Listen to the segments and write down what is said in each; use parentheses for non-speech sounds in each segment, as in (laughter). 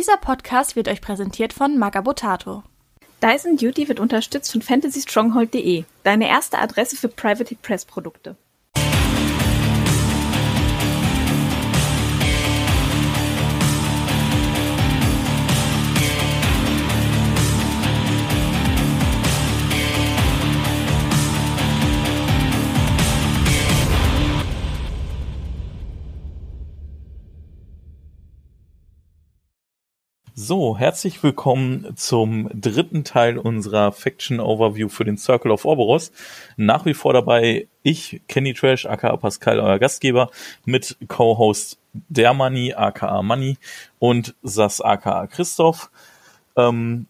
Dieser Podcast wird euch präsentiert von Magabotato. Dyson Duty wird unterstützt von fantasystronghold.de, deine erste Adresse für Private Press Produkte. So, herzlich willkommen zum dritten Teil unserer Faction Overview für den Circle of Oberos. Nach wie vor dabei ich, Kenny Trash, aka Pascal, euer Gastgeber, mit Co-Host der Money, aka Money und Sas, aka Christoph. Ähm,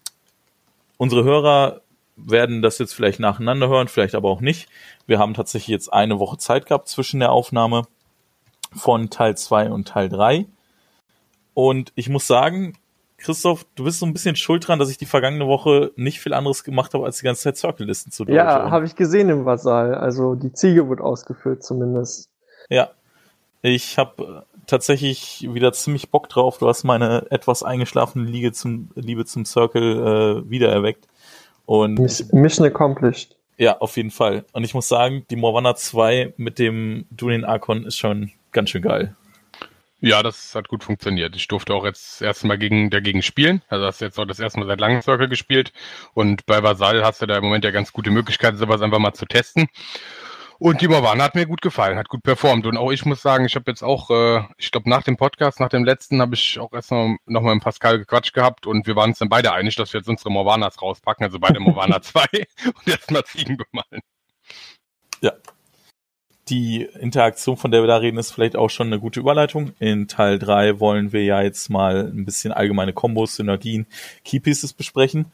unsere Hörer werden das jetzt vielleicht nacheinander hören, vielleicht aber auch nicht. Wir haben tatsächlich jetzt eine Woche Zeit gehabt zwischen der Aufnahme von Teil 2 und Teil 3. Und ich muss sagen, Christoph, du bist so ein bisschen schuld dran, dass ich die vergangene Woche nicht viel anderes gemacht habe, als die ganze Zeit Circle-Listen zu durchführen. Ja, habe ich gesehen im Vasall. Also die Ziege wird ausgefüllt zumindest. Ja, ich habe tatsächlich wieder ziemlich Bock drauf. Du hast meine etwas eingeschlafene Liebe zum, Liebe zum Circle äh, wiedererweckt. Und Mission accomplished. Ja, auf jeden Fall. Und ich muss sagen, die Morvanna 2 mit dem Dunin Archon ist schon ganz schön geil. Ja, das hat gut funktioniert. Ich durfte auch jetzt erstmal gegen, dagegen spielen. Also hast jetzt auch das erste Mal seit langem Circle gespielt. Und bei Vasal hast du da im Moment ja ganz gute Möglichkeiten, sowas einfach mal zu testen. Und die Morvan hat mir gut gefallen, hat gut performt. Und auch ich muss sagen, ich habe jetzt auch, äh, ich glaube nach dem Podcast, nach dem letzten, habe ich auch erst noch, noch mal mit Pascal gequatscht gehabt und wir waren uns dann beide einig, dass wir jetzt unsere Morvanas rauspacken, also beide Morvana (laughs) 2 und erstmal Ziegen bemalen. Ja, die Interaktion, von der wir da reden, ist vielleicht auch schon eine gute Überleitung. In Teil 3 wollen wir ja jetzt mal ein bisschen allgemeine Kombos, Synergien, Keypieces besprechen.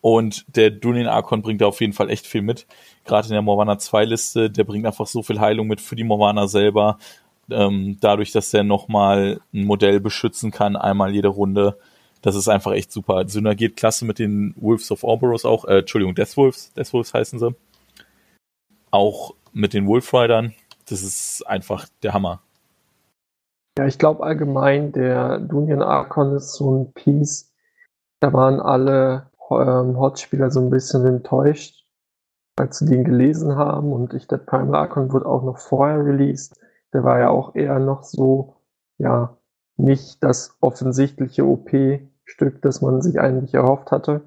Und der Dunin Archon bringt da auf jeden Fall echt viel mit. Gerade in der Morwana 2 Liste, der bringt einfach so viel Heilung mit für die Morwana selber. Ähm, dadurch, dass er nochmal ein Modell beschützen kann, einmal jede Runde. Das ist einfach echt super. Synergiert klasse mit den Wolves of Orboros auch, äh, Entschuldigung, Deathwolves, Deathwolves heißen sie. Auch mit den Wolfridern. Das ist einfach der Hammer. Ja, ich glaube allgemein, der Dunian Archon ist so ein Piece. Da waren alle ähm, Hot-Spieler so ein bisschen enttäuscht, als sie den gelesen haben. Und ich, der Prime Archon wurde auch noch vorher released. Der war ja auch eher noch so, ja, nicht das offensichtliche OP-Stück, das man sich eigentlich erhofft hatte.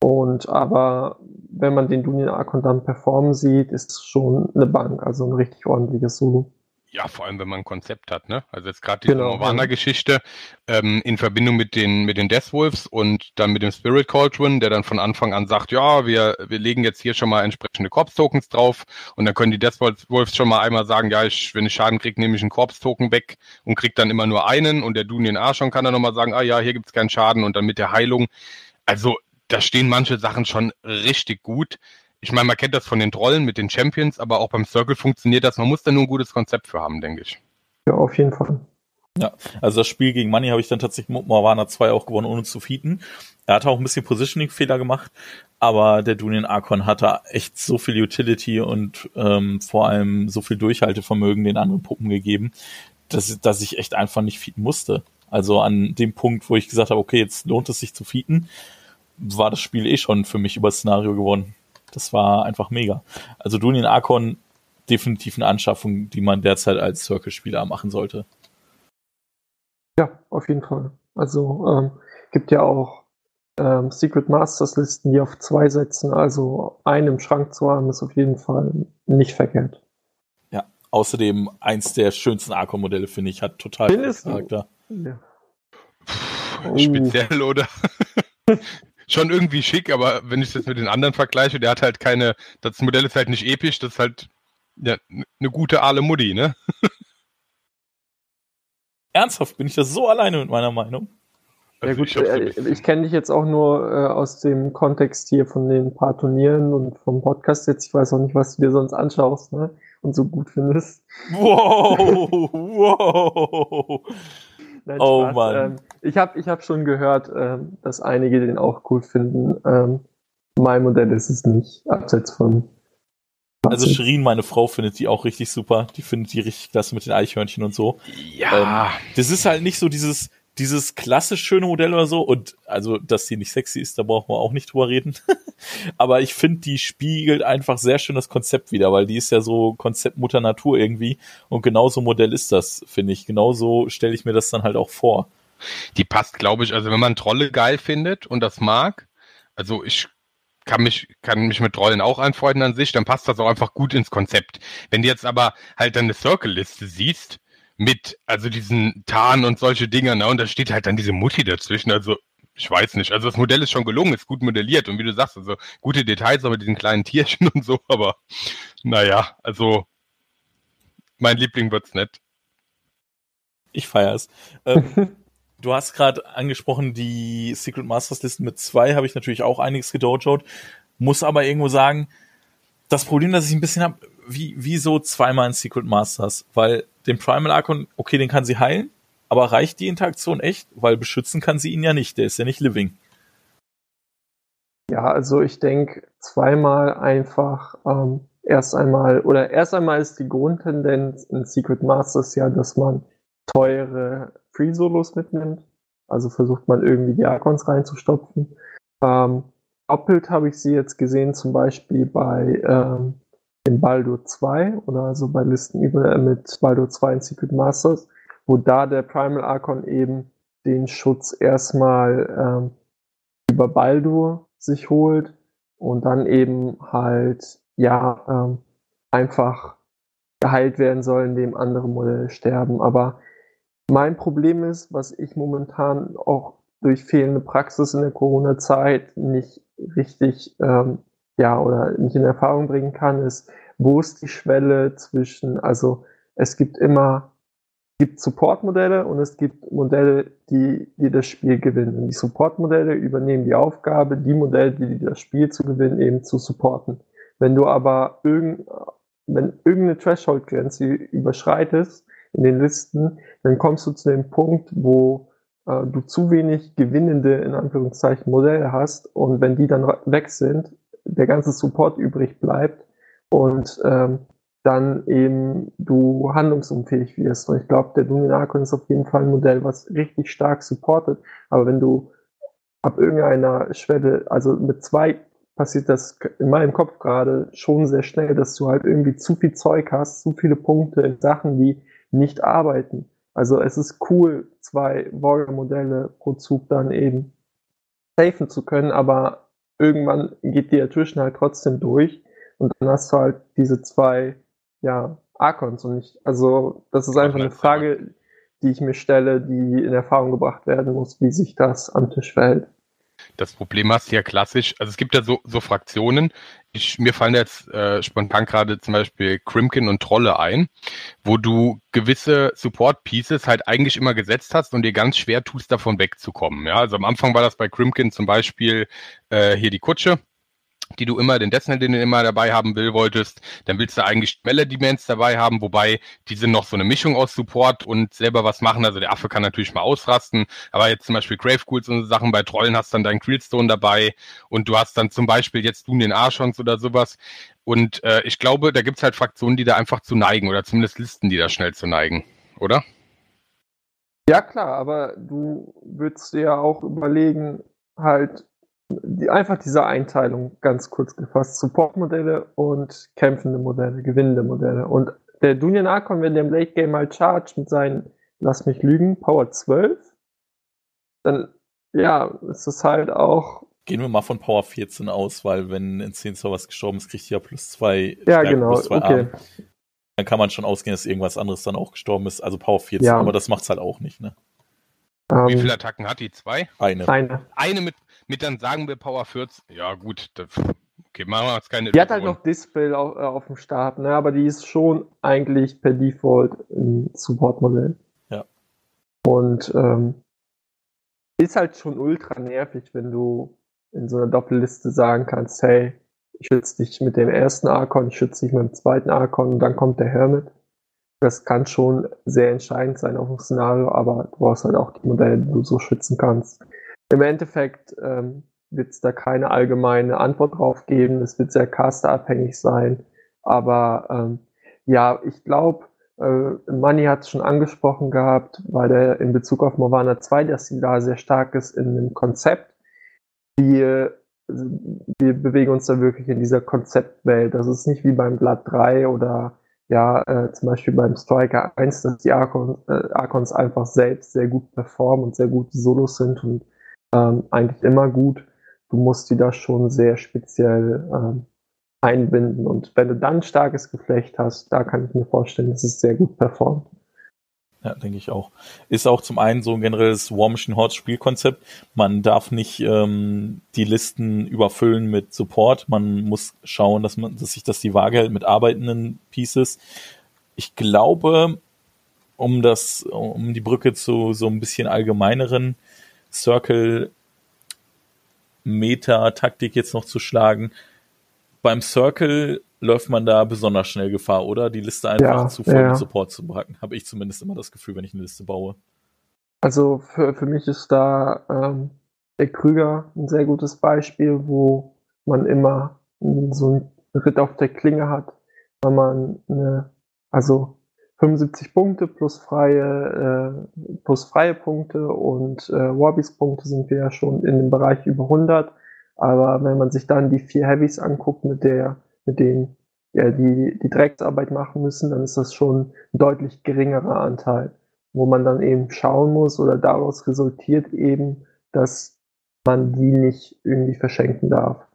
Und aber wenn man den Dunian Archon dann performen sieht, ist es schon eine Bank, also ein richtig ordentliches Solo. Ja, vor allem wenn man ein Konzept hat, ne? Also jetzt gerade die genau, Morvana-Geschichte ähm, in Verbindung mit den mit den Deathwolves und dann mit dem Spirit Cauldron, der dann von Anfang an sagt, ja, wir wir legen jetzt hier schon mal entsprechende Corps-Tokens drauf und dann können die Deathwolves schon mal einmal sagen, ja, ich, wenn ich Schaden kriege, nehme ich einen Corps-Token weg und krieg dann immer nur einen und der Dunian Archon kann dann nochmal sagen, ah ja, hier gibt's keinen Schaden und dann mit der Heilung. Also da stehen manche Sachen schon richtig gut. Ich meine, man kennt das von den Trollen mit den Champions, aber auch beim Circle funktioniert das. Man muss da nur ein gutes Konzept für haben, denke ich. Ja, auf jeden Fall. Ja, also das Spiel gegen Money habe ich dann tatsächlich mit Morvana 2 auch gewonnen, ohne zu feeden. Er hatte auch ein bisschen Positioning-Fehler gemacht, aber der Dunyan Archon hatte echt so viel Utility und ähm, vor allem so viel Durchhaltevermögen den anderen Puppen gegeben, dass, dass ich echt einfach nicht feeden musste. Also an dem Punkt, wo ich gesagt habe, okay, jetzt lohnt es sich zu feeden, war das Spiel eh schon für mich über Szenario gewonnen. Das war einfach mega. Also Dunyan Archon definitiv eine Anschaffung, die man derzeit als Circle-Spieler machen sollte. Ja, auf jeden Fall. Also ähm, gibt ja auch ähm, Secret Masters Listen, die auf zwei setzen. Also einen im Schrank zu haben, ist auf jeden Fall nicht verkehrt. Ja, außerdem eins der schönsten Archon-Modelle, finde ich, hat total Charakter. Ja. Puh, speziell, oder? (laughs) schon irgendwie schick, aber wenn ich es jetzt mit den anderen vergleiche, der hat halt keine, das Modell ist halt nicht episch, das ist halt ja, eine gute Aale Mutti, ne? (laughs) Ernsthaft, bin ich das so alleine mit meiner Meinung? Ja also gut, ich, äh, ich kenne dich jetzt auch nur äh, aus dem Kontext hier von den paar Turnieren und vom Podcast jetzt. Ich weiß auch nicht, was du dir sonst anschaust ne? und so gut findest. Wow, (laughs) wow. Nein, oh Spaß. Mann. Ähm, ich habe ich hab schon gehört, ähm, dass einige den auch cool finden. Ähm, mein Modell ist es nicht, abseits von. Also Shirin, meine Frau, findet die auch richtig super. Die findet die richtig klasse mit den Eichhörnchen und so. Ja. Ähm, das ist halt nicht so dieses dieses klassisch schöne Modell oder so. Und also, dass die nicht sexy ist, da brauchen wir auch nicht drüber reden. (laughs) Aber ich finde, die spiegelt einfach sehr schön das Konzept wieder, weil die ist ja so Konzept Mutter Natur irgendwie. Und genauso Modell ist das, finde ich. Genauso stelle ich mir das dann halt auch vor. Die passt, glaube ich, also wenn man Trolle geil findet und das mag, also ich kann mich, kann mich mit Trollen auch anfreunden an sich, dann passt das auch einfach gut ins Konzept. Wenn du jetzt aber halt dann eine Circle-Liste siehst, mit, also diesen Tarn und solche Dinger, ne, und da steht halt dann diese Mutti dazwischen, also ich weiß nicht. Also das Modell ist schon gelungen, ist gut modelliert und wie du sagst, also gute Details mit diesen kleinen Tierchen (laughs) und so, aber naja, also mein Liebling wird's nicht. Ich feier's. Ähm, (laughs) du hast gerade angesprochen, die Secret Masters Listen mit zwei habe ich natürlich auch einiges gedojot, muss aber irgendwo sagen, das Problem, das ich ein bisschen habe, wie, wie so zweimal in Secret Masters, weil den Primal Archon, okay, den kann sie heilen, aber reicht die Interaktion echt? Weil beschützen kann sie ihn ja nicht, der ist ja nicht living. Ja, also ich denke zweimal einfach ähm, erst einmal, oder erst einmal ist die Grundtendenz in Secret Masters ja, dass man teure Free-Solos mitnimmt. Also versucht man irgendwie die Archons reinzustopfen. Ähm, doppelt habe ich sie jetzt gesehen, zum Beispiel bei ähm, in Baldur 2 oder also bei Listen über, äh, mit Baldur 2 in Secret Masters, wo da der Primal Archon eben den Schutz erstmal ähm, über Baldur sich holt und dann eben halt ja ähm, einfach geheilt werden soll, indem andere Modelle sterben. Aber mein Problem ist, was ich momentan auch durch fehlende Praxis in der Corona-Zeit nicht richtig ähm, ja, oder nicht in Erfahrung bringen kann, ist, wo ist die Schwelle zwischen, also es gibt immer, gibt Support-Modelle und es gibt Modelle, die, die das Spiel gewinnen. Die Support-Modelle übernehmen die Aufgabe, die Modelle, die das Spiel zu gewinnen, eben zu supporten. Wenn du aber irgend, wenn irgendeine Threshold-Grenze überschreitest in den Listen, dann kommst du zu dem Punkt, wo äh, du zu wenig gewinnende, in Anführungszeichen, Modelle hast und wenn die dann weg sind, der ganze Support übrig bleibt und ähm, dann eben du handlungsunfähig wirst. Und ich glaube, der Dominarcon ist auf jeden Fall ein Modell, was richtig stark supportet. Aber wenn du ab irgendeiner Schwelle, also mit zwei passiert das in meinem Kopf gerade schon sehr schnell, dass du halt irgendwie zu viel Zeug hast, zu viele Punkte in Sachen, die nicht arbeiten. Also es ist cool, zwei Warrior-Modelle pro Zug dann eben safen zu können, aber irgendwann geht die Attrition halt trotzdem durch und dann hast du halt diese zwei, ja, Archons und nicht, also das ist einfach eine Frage, die ich mir stelle, die in Erfahrung gebracht werden muss, wie sich das am Tisch verhält. Das Problem hast du ja klassisch, also es gibt ja so, so Fraktionen, ich, mir fallen jetzt äh, spontan gerade zum Beispiel Crimkin und Trolle ein, wo du gewisse Support-Pieces halt eigentlich immer gesetzt hast und dir ganz schwer tust, davon wegzukommen. Ja, also am Anfang war das bei Crimkin zum Beispiel äh, hier die Kutsche, die du immer, den Deathknell, den du immer dabei haben will, wolltest, dann willst du eigentlich Melody Mans dabei haben, wobei die sind noch so eine Mischung aus Support und selber was machen. Also der Affe kann natürlich mal ausrasten, aber jetzt zum Beispiel Grave Ghouls und so Sachen, bei Trollen hast dann deinen Creelstone dabei und du hast dann zum Beispiel jetzt du den Archons oder sowas. Und äh, ich glaube, da gibt's halt Fraktionen, die da einfach zu neigen oder zumindest Listen, die da schnell zu neigen, oder? Ja, klar, aber du würdest dir ja auch überlegen, halt die, einfach diese Einteilung ganz kurz gefasst. Support-Modelle und kämpfende Modelle, gewinnende Modelle. Und der Dunyan Archon, wenn der im Late Game mal charge mit seinen, lass mich lügen, Power 12, dann, ja, ist es halt auch. Gehen wir mal von Power 14 aus, weil wenn in 10 was gestorben ist, kriegt ihr ja plus 2 Ja, genau, plus zwei okay. Arme. Dann kann man schon ausgehen, dass irgendwas anderes dann auch gestorben ist. Also Power 14, ja. aber das macht's halt auch nicht, ne? Um, Wie ähm, viele Attacken hat die? Zwei? Eine. Eine. Eine mit mit dann sagen wir Power 14. Ja, gut. Das, okay, machen wir jetzt keine. Die hat halt noch Dispel auf, äh, auf dem Start, ne? aber die ist schon eigentlich per Default ein Support-Modell. Ja. Und ähm, ist halt schon ultra nervig, wenn du in so einer Doppelliste sagen kannst, hey, ich schütze dich mit dem ersten Archon, ich schütze dich mit dem zweiten Archon und dann kommt der Hermit. Das kann schon sehr entscheidend sein auf dem Szenario, aber du brauchst halt auch die Modelle, die du so schützen kannst. Im Endeffekt ähm, wird es da keine allgemeine Antwort drauf geben. Es wird sehr casterabhängig sein. Aber ähm, ja, ich glaube, Äh, Money hat es schon angesprochen gehabt, weil der in Bezug auf Movana 2, dass sie da sehr stark ist in dem Konzept. Wir, wir bewegen uns da wirklich in dieser Konzeptwelt. Das ist nicht wie beim Blood 3 oder ja, äh, zum Beispiel beim Striker 1, dass die Archons, äh, Archons einfach selbst sehr gut performen und sehr gute Solos sind und ähm, eigentlich immer gut. Du musst die da schon sehr speziell ähm, einbinden. Und wenn du dann ein starkes Geflecht hast, da kann ich mir vorstellen, dass es sehr gut performt. Ja, denke ich auch. Ist auch zum einen so ein generelles War Machine Horde Spielkonzept. Man darf nicht ähm, die Listen überfüllen mit Support. Man muss schauen, dass man, dass sich das die Waage hält mit arbeitenden Pieces. Ich glaube, um das, um die Brücke zu so ein bisschen allgemeineren Circle Meta-Taktik jetzt noch zu schlagen, beim Circle läuft man da besonders schnell Gefahr, oder? Die Liste einfach ja, zu voll ja. mit Support zu packen. Habe ich zumindest immer das Gefühl, wenn ich eine Liste baue. Also für, für mich ist da ähm, der Krüger ein sehr gutes Beispiel, wo man immer so einen Ritt auf der Klinge hat, weil man eine, also 75 Punkte plus freie, äh, plus freie Punkte und äh, Warbys Punkte sind wir ja schon in dem Bereich über 100 aber wenn man sich dann die vier Heavies anguckt, mit der, mit denen ja, die, die Drecksarbeit machen müssen, dann ist das schon ein deutlich geringerer Anteil, wo man dann eben schauen muss oder daraus resultiert eben, dass man die nicht irgendwie verschenken darf.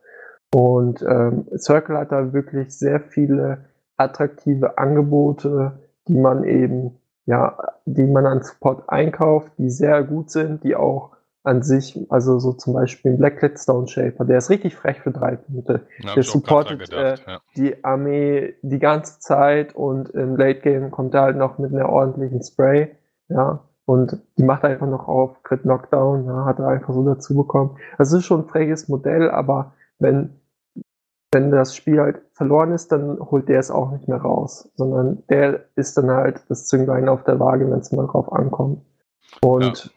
Und ähm, Circle hat da wirklich sehr viele attraktive Angebote, die man eben, ja, die man an Support einkauft, die sehr gut sind, die auch an sich, also so zum Beispiel Blacklet Stone Shaper, der ist richtig frech für drei Punkte. Ja, der supportet gedacht, äh, ja. die Armee die ganze Zeit und im Late Game kommt er halt noch mit einer ordentlichen Spray, ja, und die macht einfach noch auf Crit Knockdown, ja, hat er einfach so dazu bekommen. Das ist schon ein freches Modell, aber wenn wenn das Spiel halt verloren ist, dann holt der es auch nicht mehr raus, sondern der ist dann halt das Zünglein auf der Waage, wenn es mal drauf ankommt. Und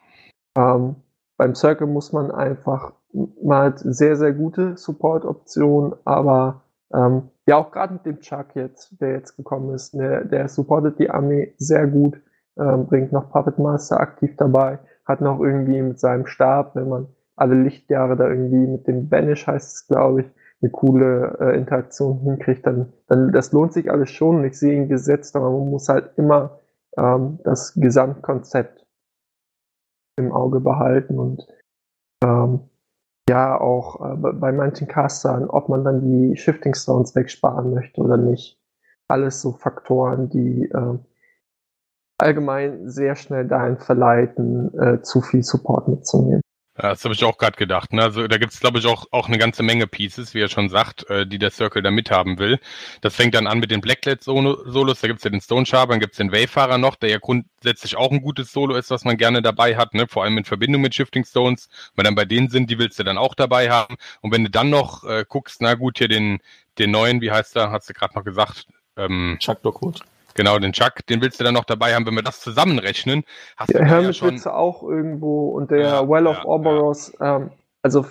ja. ähm, beim Circle muss man einfach mal sehr, sehr gute Support-Optionen, aber ähm, ja, auch gerade mit dem Chuck jetzt, der jetzt gekommen ist, der, der supportet die Armee sehr gut, ähm, bringt noch Puppet Master aktiv dabei, hat noch irgendwie mit seinem Stab, wenn man alle Lichtjahre da irgendwie mit dem Banish heißt es, glaube ich, eine coole äh, Interaktion hinkriegt, dann, dann das lohnt sich alles schon. Ich sehe ihn gesetzt, aber man muss halt immer ähm, das Gesamtkonzept im Auge behalten und ähm, ja auch äh, bei manchen Castern, ob man dann die Shifting Stones wegsparen möchte oder nicht. Alles so Faktoren, die äh, allgemein sehr schnell dahin verleiten, äh, zu viel Support mitzunehmen. Ja, das habe ich auch gerade gedacht. Ne? Also da gibt's glaube ich, auch, auch eine ganze Menge Pieces, wie er schon sagt, äh, die der Circle da mithaben will. Das fängt dann an mit den Blacklet-Solos, da gibt's ja den Stone Sharp, dann gibt's den Wayfarer noch, der ja grundsätzlich auch ein gutes Solo ist, was man gerne dabei hat, ne? vor allem in Verbindung mit Shifting Stones. Wenn dann bei denen sind, die willst du dann auch dabei haben. Und wenn du dann noch äh, guckst, na gut, hier den, den neuen, wie heißt der, hast du gerade noch gesagt? Ähm, Chuck Dockwood. Genau, den Chuck, den willst du dann noch dabei haben, wenn wir das zusammenrechnen. Hast der Hermes ja auch irgendwo und der ja, Well of ja, Oberos, ja. ähm, also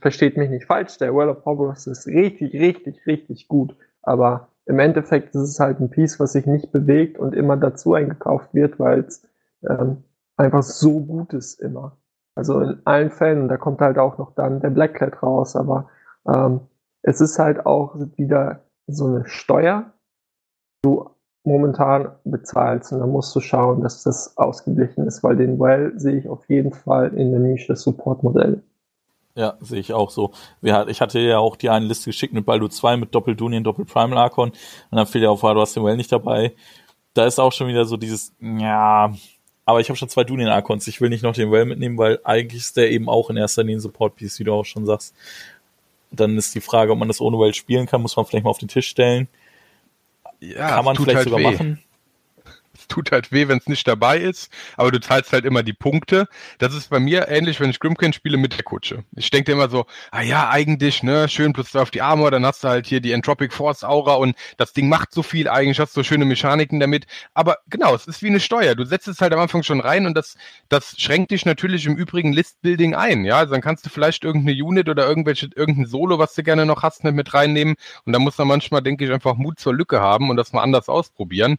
versteht mich nicht falsch, der Well of Oberos ist richtig, richtig, richtig gut, aber im Endeffekt ist es halt ein Piece, was sich nicht bewegt und immer dazu eingekauft wird, weil es ähm, einfach so gut ist immer. Also in allen Fällen, da kommt halt auch noch dann der Blackcat raus, aber ähm, es ist halt auch wieder so eine Steuer. Du momentan bezahlst. Und dann musst du schauen, dass das ausgeglichen ist, weil den Well sehe ich auf jeden Fall in der Nische Support-Modell. Ja, sehe ich auch so. Ich hatte ja auch die eine Liste geschickt mit Baldur 2, mit Doppel-Dunien, Doppel-Primal Archon. Und dann fiel ja auf, du hast den Well nicht dabei. Da ist auch schon wieder so dieses, ja, aber ich habe schon zwei Dunien Archons. Ich will nicht noch den Well mitnehmen, weil eigentlich ist der eben auch in erster Linie Support-Piece, wie du auch schon sagst. Dann ist die Frage, ob man das ohne Well spielen kann, muss man vielleicht mal auf den Tisch stellen ja, kann man vielleicht halt sogar weh. machen tut halt weh, wenn es nicht dabei ist, aber du zahlst halt immer die Punkte. Das ist bei mir ähnlich, wenn ich Grimkin spiele mit der Kutsche. Ich denke immer so, ah ja, eigentlich, ne, schön plus auf die Armor, dann hast du halt hier die Entropic Force Aura und das Ding macht so viel, eigentlich hast so schöne Mechaniken damit. Aber genau, es ist wie eine Steuer. Du setzt es halt am Anfang schon rein und das, das schränkt dich natürlich im übrigen Listbuilding ein, ja. Also dann kannst du vielleicht irgendeine Unit oder irgendwelche, irgendein Solo, was du gerne noch hast, mit reinnehmen und da muss man manchmal, denke ich, einfach Mut zur Lücke haben und das mal anders ausprobieren.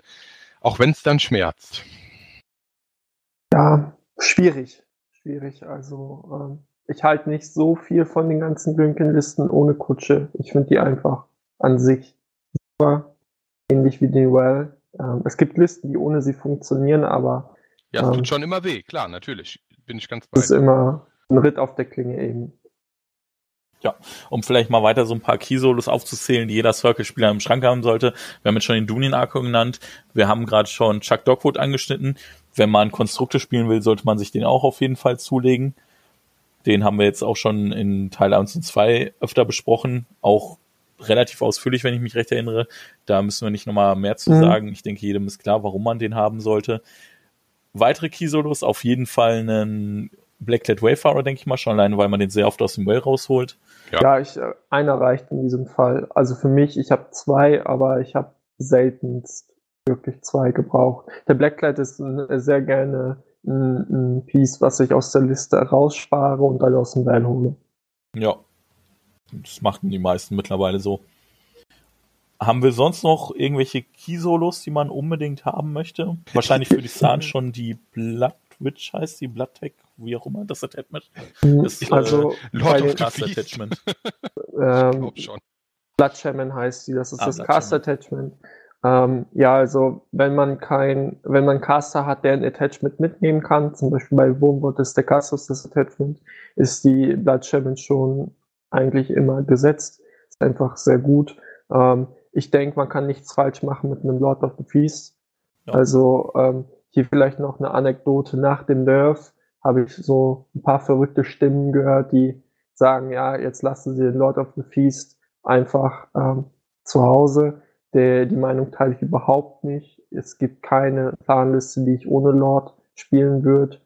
Auch wenn es dann schmerzt. Ja, schwierig. Schwierig. Also, ähm, ich halte nicht so viel von den ganzen Drinking-Listen ohne Kutsche. Ich finde die einfach an sich super. Ähnlich wie den Well. Ähm, es gibt Listen, die ohne sie funktionieren, aber. Ja, es tut ähm, schon immer weh, klar, natürlich. Bin ich ganz bei. Das ist immer ein Ritt auf der Klinge eben. Ja, um vielleicht mal weiter so ein paar Key-Solos aufzuzählen, die jeder Circle-Spieler im Schrank haben sollte. Wir haben jetzt schon den Dunyan Arco genannt. Wir haben gerade schon Chuck Dogwood angeschnitten. Wenn man Konstrukte spielen will, sollte man sich den auch auf jeden Fall zulegen. Den haben wir jetzt auch schon in Teil 1 und 2 öfter besprochen. Auch relativ ausführlich, wenn ich mich recht erinnere. Da müssen wir nicht nochmal mehr zu mhm. sagen. Ich denke, jedem ist klar, warum man den haben sollte. Weitere Key-Solos, auf jeden Fall einen Blacklet Wayfarer, denke ich mal, schon alleine, weil man den sehr oft aus dem Well rausholt. Ja, ja ich, äh, einer reicht in diesem Fall. Also für mich, ich habe zwei, aber ich habe seltenst wirklich zwei gebraucht. Der Blacklight ist ein, sehr gerne ein, ein, Piece, was ich aus der Liste rausspare und dann aus dem Well hole. Ja, das machten die meisten mittlerweile so. Haben wir sonst noch irgendwelche Key-Solos, die man unbedingt haben möchte? Wahrscheinlich für die Zahn (laughs) schon die Blood Witch heißt die Blood Tech wie auch immer, das Attachment. Mhm. Das, also, äh, Lord of the Attachment. (laughs) ähm, Blood Shaman heißt sie, das ist ah, das Cast Attachment. Ähm, ja, also wenn man kein, wenn man Caster hat, der ein Attachment mitnehmen kann, zum Beispiel bei Wurmwood ist der Castus das Attachment, ist die Blood Shaman schon eigentlich immer gesetzt. Ist einfach sehr gut. Ähm, ich denke, man kann nichts falsch machen mit einem Lord of the Feast. Ja. Also ähm, hier vielleicht noch eine Anekdote nach dem Nerf habe ich so ein paar verrückte Stimmen gehört, die sagen, ja, jetzt lassen Sie den Lord of the Feast einfach ähm, zu Hause. Der, die Meinung teile ich überhaupt nicht. Es gibt keine Planliste, die ich ohne Lord spielen würde.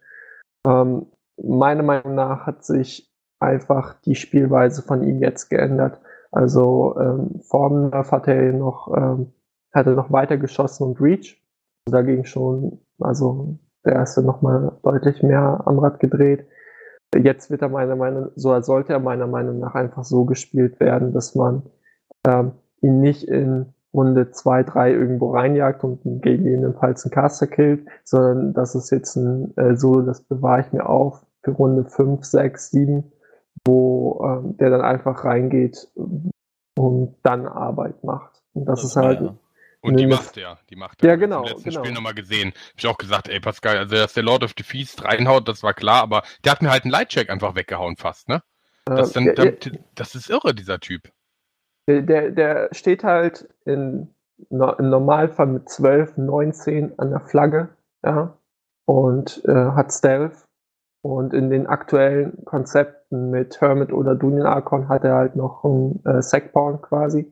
Ähm, meiner Meinung nach hat sich einfach die Spielweise von ihm jetzt geändert. Also ähm, vor dem Nerf hat er noch, ähm, hat er noch weiter geschossen und Reach. Also da ging schon, also der erste nochmal deutlich mehr am Rad gedreht. Jetzt wird er meiner Meinung so sollte er meiner Meinung nach einfach so gespielt werden, dass man ähm, ihn nicht in Runde 2, 3 irgendwo reinjagt und gegebenenfalls einen Caster killt, sondern das ist jetzt ein äh, so, das bewahre ich mir auf für Runde 5, 6, 7, wo ähm, der dann einfach reingeht und dann Arbeit macht. Und das, das ist halt ja. Und die macht er, die macht er. Ja, genau. Im letzten genau. Spiel nochmal gesehen. Hab ich auch gesagt, ey Pascal, also dass der Lord of the Feast reinhaut, das war klar, aber der hat mir halt einen Lightcheck einfach weggehauen fast, ne? Das, äh, dann, der, der, das ist irre, dieser Typ. Der, der steht halt in, im Normalfall mit 12, 19 an der Flagge, ja, und äh, hat Stealth. Und in den aktuellen Konzepten mit Hermit oder Dunyan Archon hat er halt noch einen äh, Sackpawn quasi.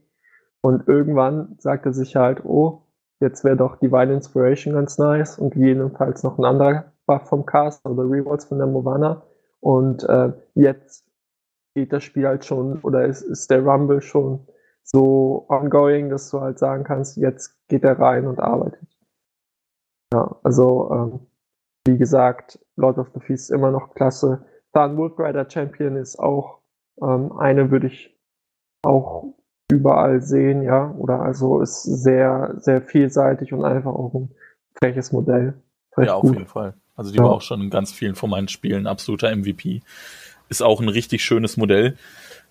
Und irgendwann sagt er sich halt, oh, jetzt wäre doch Divine Inspiration ganz nice und gegebenenfalls noch ein anderer Buff vom Cast oder Rewards von der Movana. Und äh, jetzt geht das Spiel halt schon, oder ist, ist der Rumble schon so ongoing, dass du halt sagen kannst, jetzt geht er rein und arbeitet. Ja, also ähm, wie gesagt, Lord of the Feast immer noch klasse. Dann Wolf Rider Champion ist auch ähm, eine, würde ich auch überall sehen, ja. Oder also ist sehr, sehr vielseitig und einfach auch ein freches Modell. Recht ja, auf gut. jeden Fall. Also die ja. war auch schon in ganz vielen von meinen Spielen absoluter MVP. Ist auch ein richtig schönes Modell.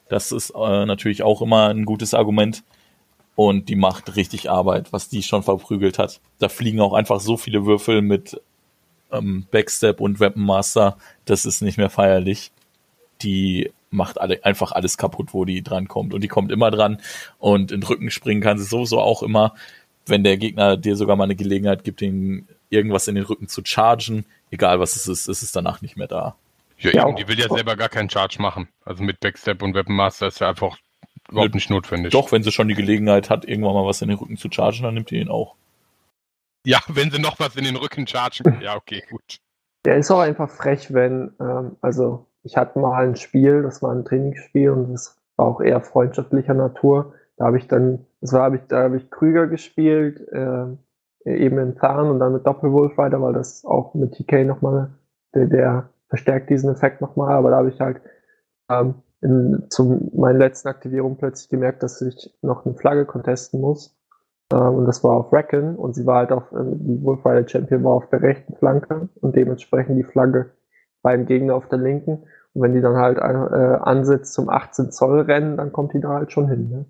Das ist äh, natürlich auch immer ein gutes Argument. Und die macht richtig Arbeit, was die schon verprügelt hat. Da fliegen auch einfach so viele Würfel mit ähm, Backstep und Weapon Master. Das ist nicht mehr feierlich. Die macht alle, einfach alles kaputt, wo die dran kommt. Und die kommt immer dran. Und in den Rücken springen kann sie sowieso auch immer. Wenn der Gegner dir sogar mal eine Gelegenheit gibt, ihn irgendwas in den Rücken zu chargen, egal was es ist, ist es danach nicht mehr da. Ja, ja die will ja selber gar keinen Charge machen. Also mit Backstep und Weapon Master ist ja einfach überhaupt nicht notwendig. Doch, wenn sie schon die Gelegenheit hat, irgendwann mal was in den Rücken zu chargen, dann nimmt die ihn auch. Ja, wenn sie noch was in den Rücken chargen. (laughs) Ja, okay, gut. Der ist auch einfach frech, wenn, ähm, also ich hatte mal ein Spiel, das war ein Trainingsspiel und das war auch eher freundschaftlicher Natur. Da habe ich dann, das war, habe ich, da habe ich Krüger gespielt, äh, eben in Zahn und dann mit Doppelwolf weiter, weil das auch mit TK nochmal, der, der verstärkt diesen Effekt nochmal, aber da habe ich halt ähm, in, zu meiner letzten Aktivierung plötzlich gemerkt, dass ich noch eine Flagge contesten muss. Ähm, und das war auf Reckon und sie war halt auf, äh, die Wolfrider Champion war auf der rechten Flanke und dementsprechend die Flagge beim Gegner auf der linken. Und wenn die dann halt äh, ansetzt zum 18 Zoll Rennen, dann kommt die da halt schon hin. Ne?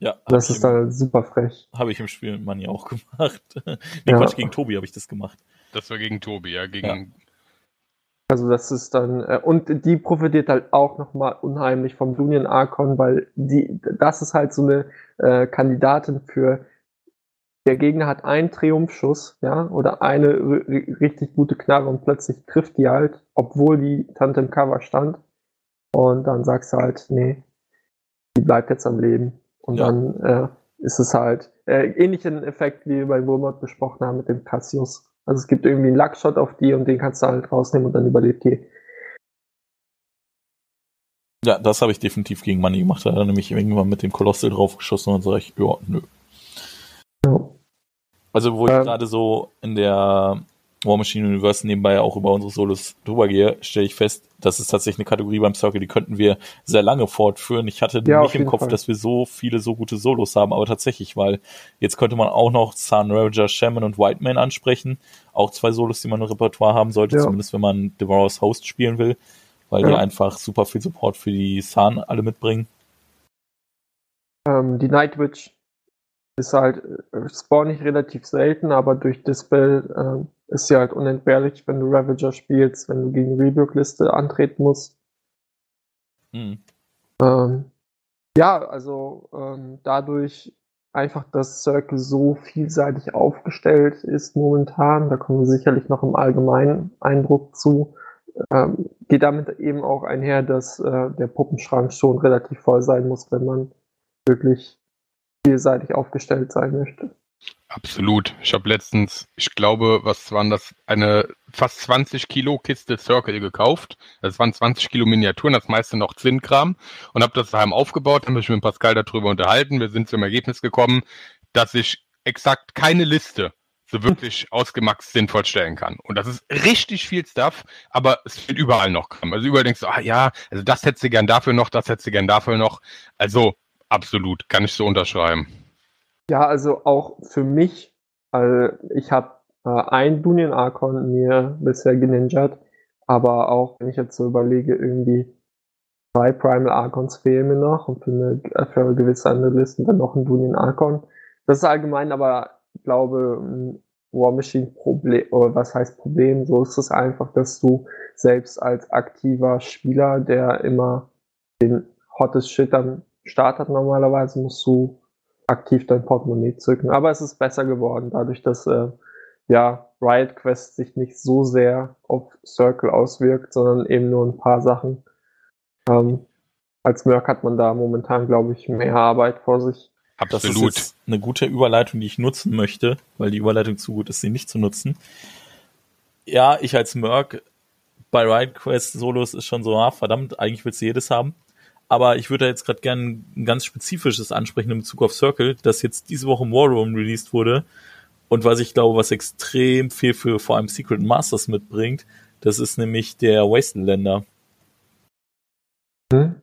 Ja. Das ist dann super frech. Habe ich im Spiel mit Manni auch gemacht. (laughs) nee, ja. Quatsch, gegen Tobi habe ich das gemacht. Das war gegen Tobi, ja, gegen. Ja. Also das ist dann, äh, und die profitiert halt auch nochmal unheimlich vom Union Archon, weil die, das ist halt so eine äh, Kandidatin für der Gegner hat einen Triumphschuss, ja, oder eine richtig gute Knarre und plötzlich trifft die halt, obwohl die Tante im Cover stand. Und dann sagst du halt, nee, die bleibt jetzt am Leben. Und ja. dann äh, ist es halt äh, ähnlichen Effekt, wie wir bei Wurmert besprochen haben mit dem Cassius. Also es gibt irgendwie einen Luckshot auf die und den kannst du halt rausnehmen und dann überlebt die. Ja, das habe ich definitiv gegen Money gemacht. Da hat er nämlich irgendwann mit dem Kolossal draufgeschossen und sage ich, ja, nö. Also wo ähm, ich gerade so in der War Machine Universe nebenbei auch über unsere Solos drüber gehe, stelle ich fest, das ist tatsächlich eine Kategorie beim Circle, die könnten wir sehr lange fortführen. Ich hatte ja, nicht im Kopf, Fall. dass wir so viele so gute Solos haben, aber tatsächlich, weil jetzt könnte man auch noch Sun Ravager, Shaman und Whiteman ansprechen. Auch zwei Solos, die man im Repertoire haben sollte, ja. zumindest wenn man Devourer's Host spielen will, weil ja. die einfach super viel Support für die Sun alle mitbringen. Ähm, die Night Witch ist halt, äh, spawn ich relativ selten, aber durch Dispel äh, ist sie halt unentbehrlich, wenn du Ravager spielst, wenn du gegen Rebuild-Liste antreten musst. Mhm. Ähm, ja, also ähm, dadurch einfach, dass Circle so vielseitig aufgestellt ist momentan, da kommen wir sicherlich noch im allgemeinen Eindruck zu, ähm, geht damit eben auch einher, dass äh, der Puppenschrank schon relativ voll sein muss, wenn man wirklich vielseitig aufgestellt sein möchte. Absolut. Ich habe letztens, ich glaube, was waren das, eine fast 20 Kilo Kiste Circle gekauft. Das waren 20 Kilo Miniaturen, das meiste noch Zinnkram und habe das daheim aufgebaut, habe mich mit Pascal darüber unterhalten. Wir sind zum Ergebnis gekommen, dass ich exakt keine Liste so wirklich (laughs) ausgemaxt sinnvoll stellen kann. Und das ist richtig viel Stuff, aber es fehlt überall noch Kram. Also überall denkst du, ah ja, also das hättest du gern dafür noch, das hättest du gern dafür noch. Also absolut, kann ich so unterschreiben. Ja, also auch für mich, weil ich habe äh, ein Dunyan Archon mir bisher geninjert, aber auch wenn ich jetzt so überlege, irgendwie zwei Primal Archons fehlen mir noch und für eine, für gewisse andere Listen dann noch ein Dunyan Archon. Das ist allgemein aber, glaube, ein War Machine Problem, oder was heißt Problem? So ist es einfach, dass du selbst als aktiver Spieler, der immer den hottest Shit am Start hat normalerweise, musst du aktiv dein Portemonnaie zücken. Aber es ist besser geworden, dadurch, dass äh, ja Riot Quest sich nicht so sehr auf Circle auswirkt, sondern eben nur ein paar Sachen. Ähm, als Merc hat man da momentan, glaube ich, mehr Arbeit vor sich. Absolut. Das ist eine gute Überleitung, die ich nutzen möchte, weil die Überleitung zu gut ist, sie nicht zu nutzen. Ja, ich als Merc bei Riot Quest Solos ist schon so, ah, verdammt, eigentlich willst du jedes haben. Aber ich würde jetzt gerade gerne ein ganz spezifisches ansprechen in Bezug auf Circle, das jetzt diese Woche im War Room released wurde. Und was ich glaube, was extrem viel für vor allem Secret Masters mitbringt, das ist nämlich der Wastelander. Hm?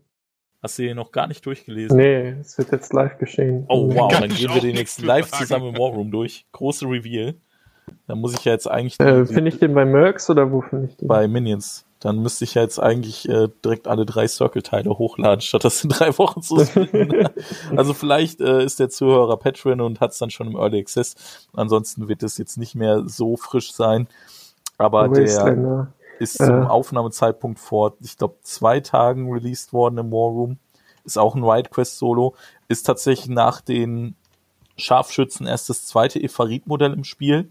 Hast du den noch gar nicht durchgelesen? Nee, es wird jetzt live geschehen. Oh wow, dann gehen wir den jetzt live zusammen im War Room durch. Große Reveal. Da muss ich ja jetzt eigentlich. Äh, finde ich den bei Mercs oder wo finde ich den? Bei Minions dann müsste ich ja jetzt eigentlich äh, direkt alle drei Circle-Teile hochladen, statt das in drei Wochen zu splitten. (laughs) also vielleicht äh, ist der Zuhörer Patreon und hat es dann schon im Early Access. Ansonsten wird es jetzt nicht mehr so frisch sein. Aber der ist zum äh. Aufnahmezeitpunkt vor, ich glaube, zwei Tagen released worden im War Room. Ist auch ein Ride Quest Solo. Ist tatsächlich nach den Scharfschützen erst das zweite Efarit-Modell im Spiel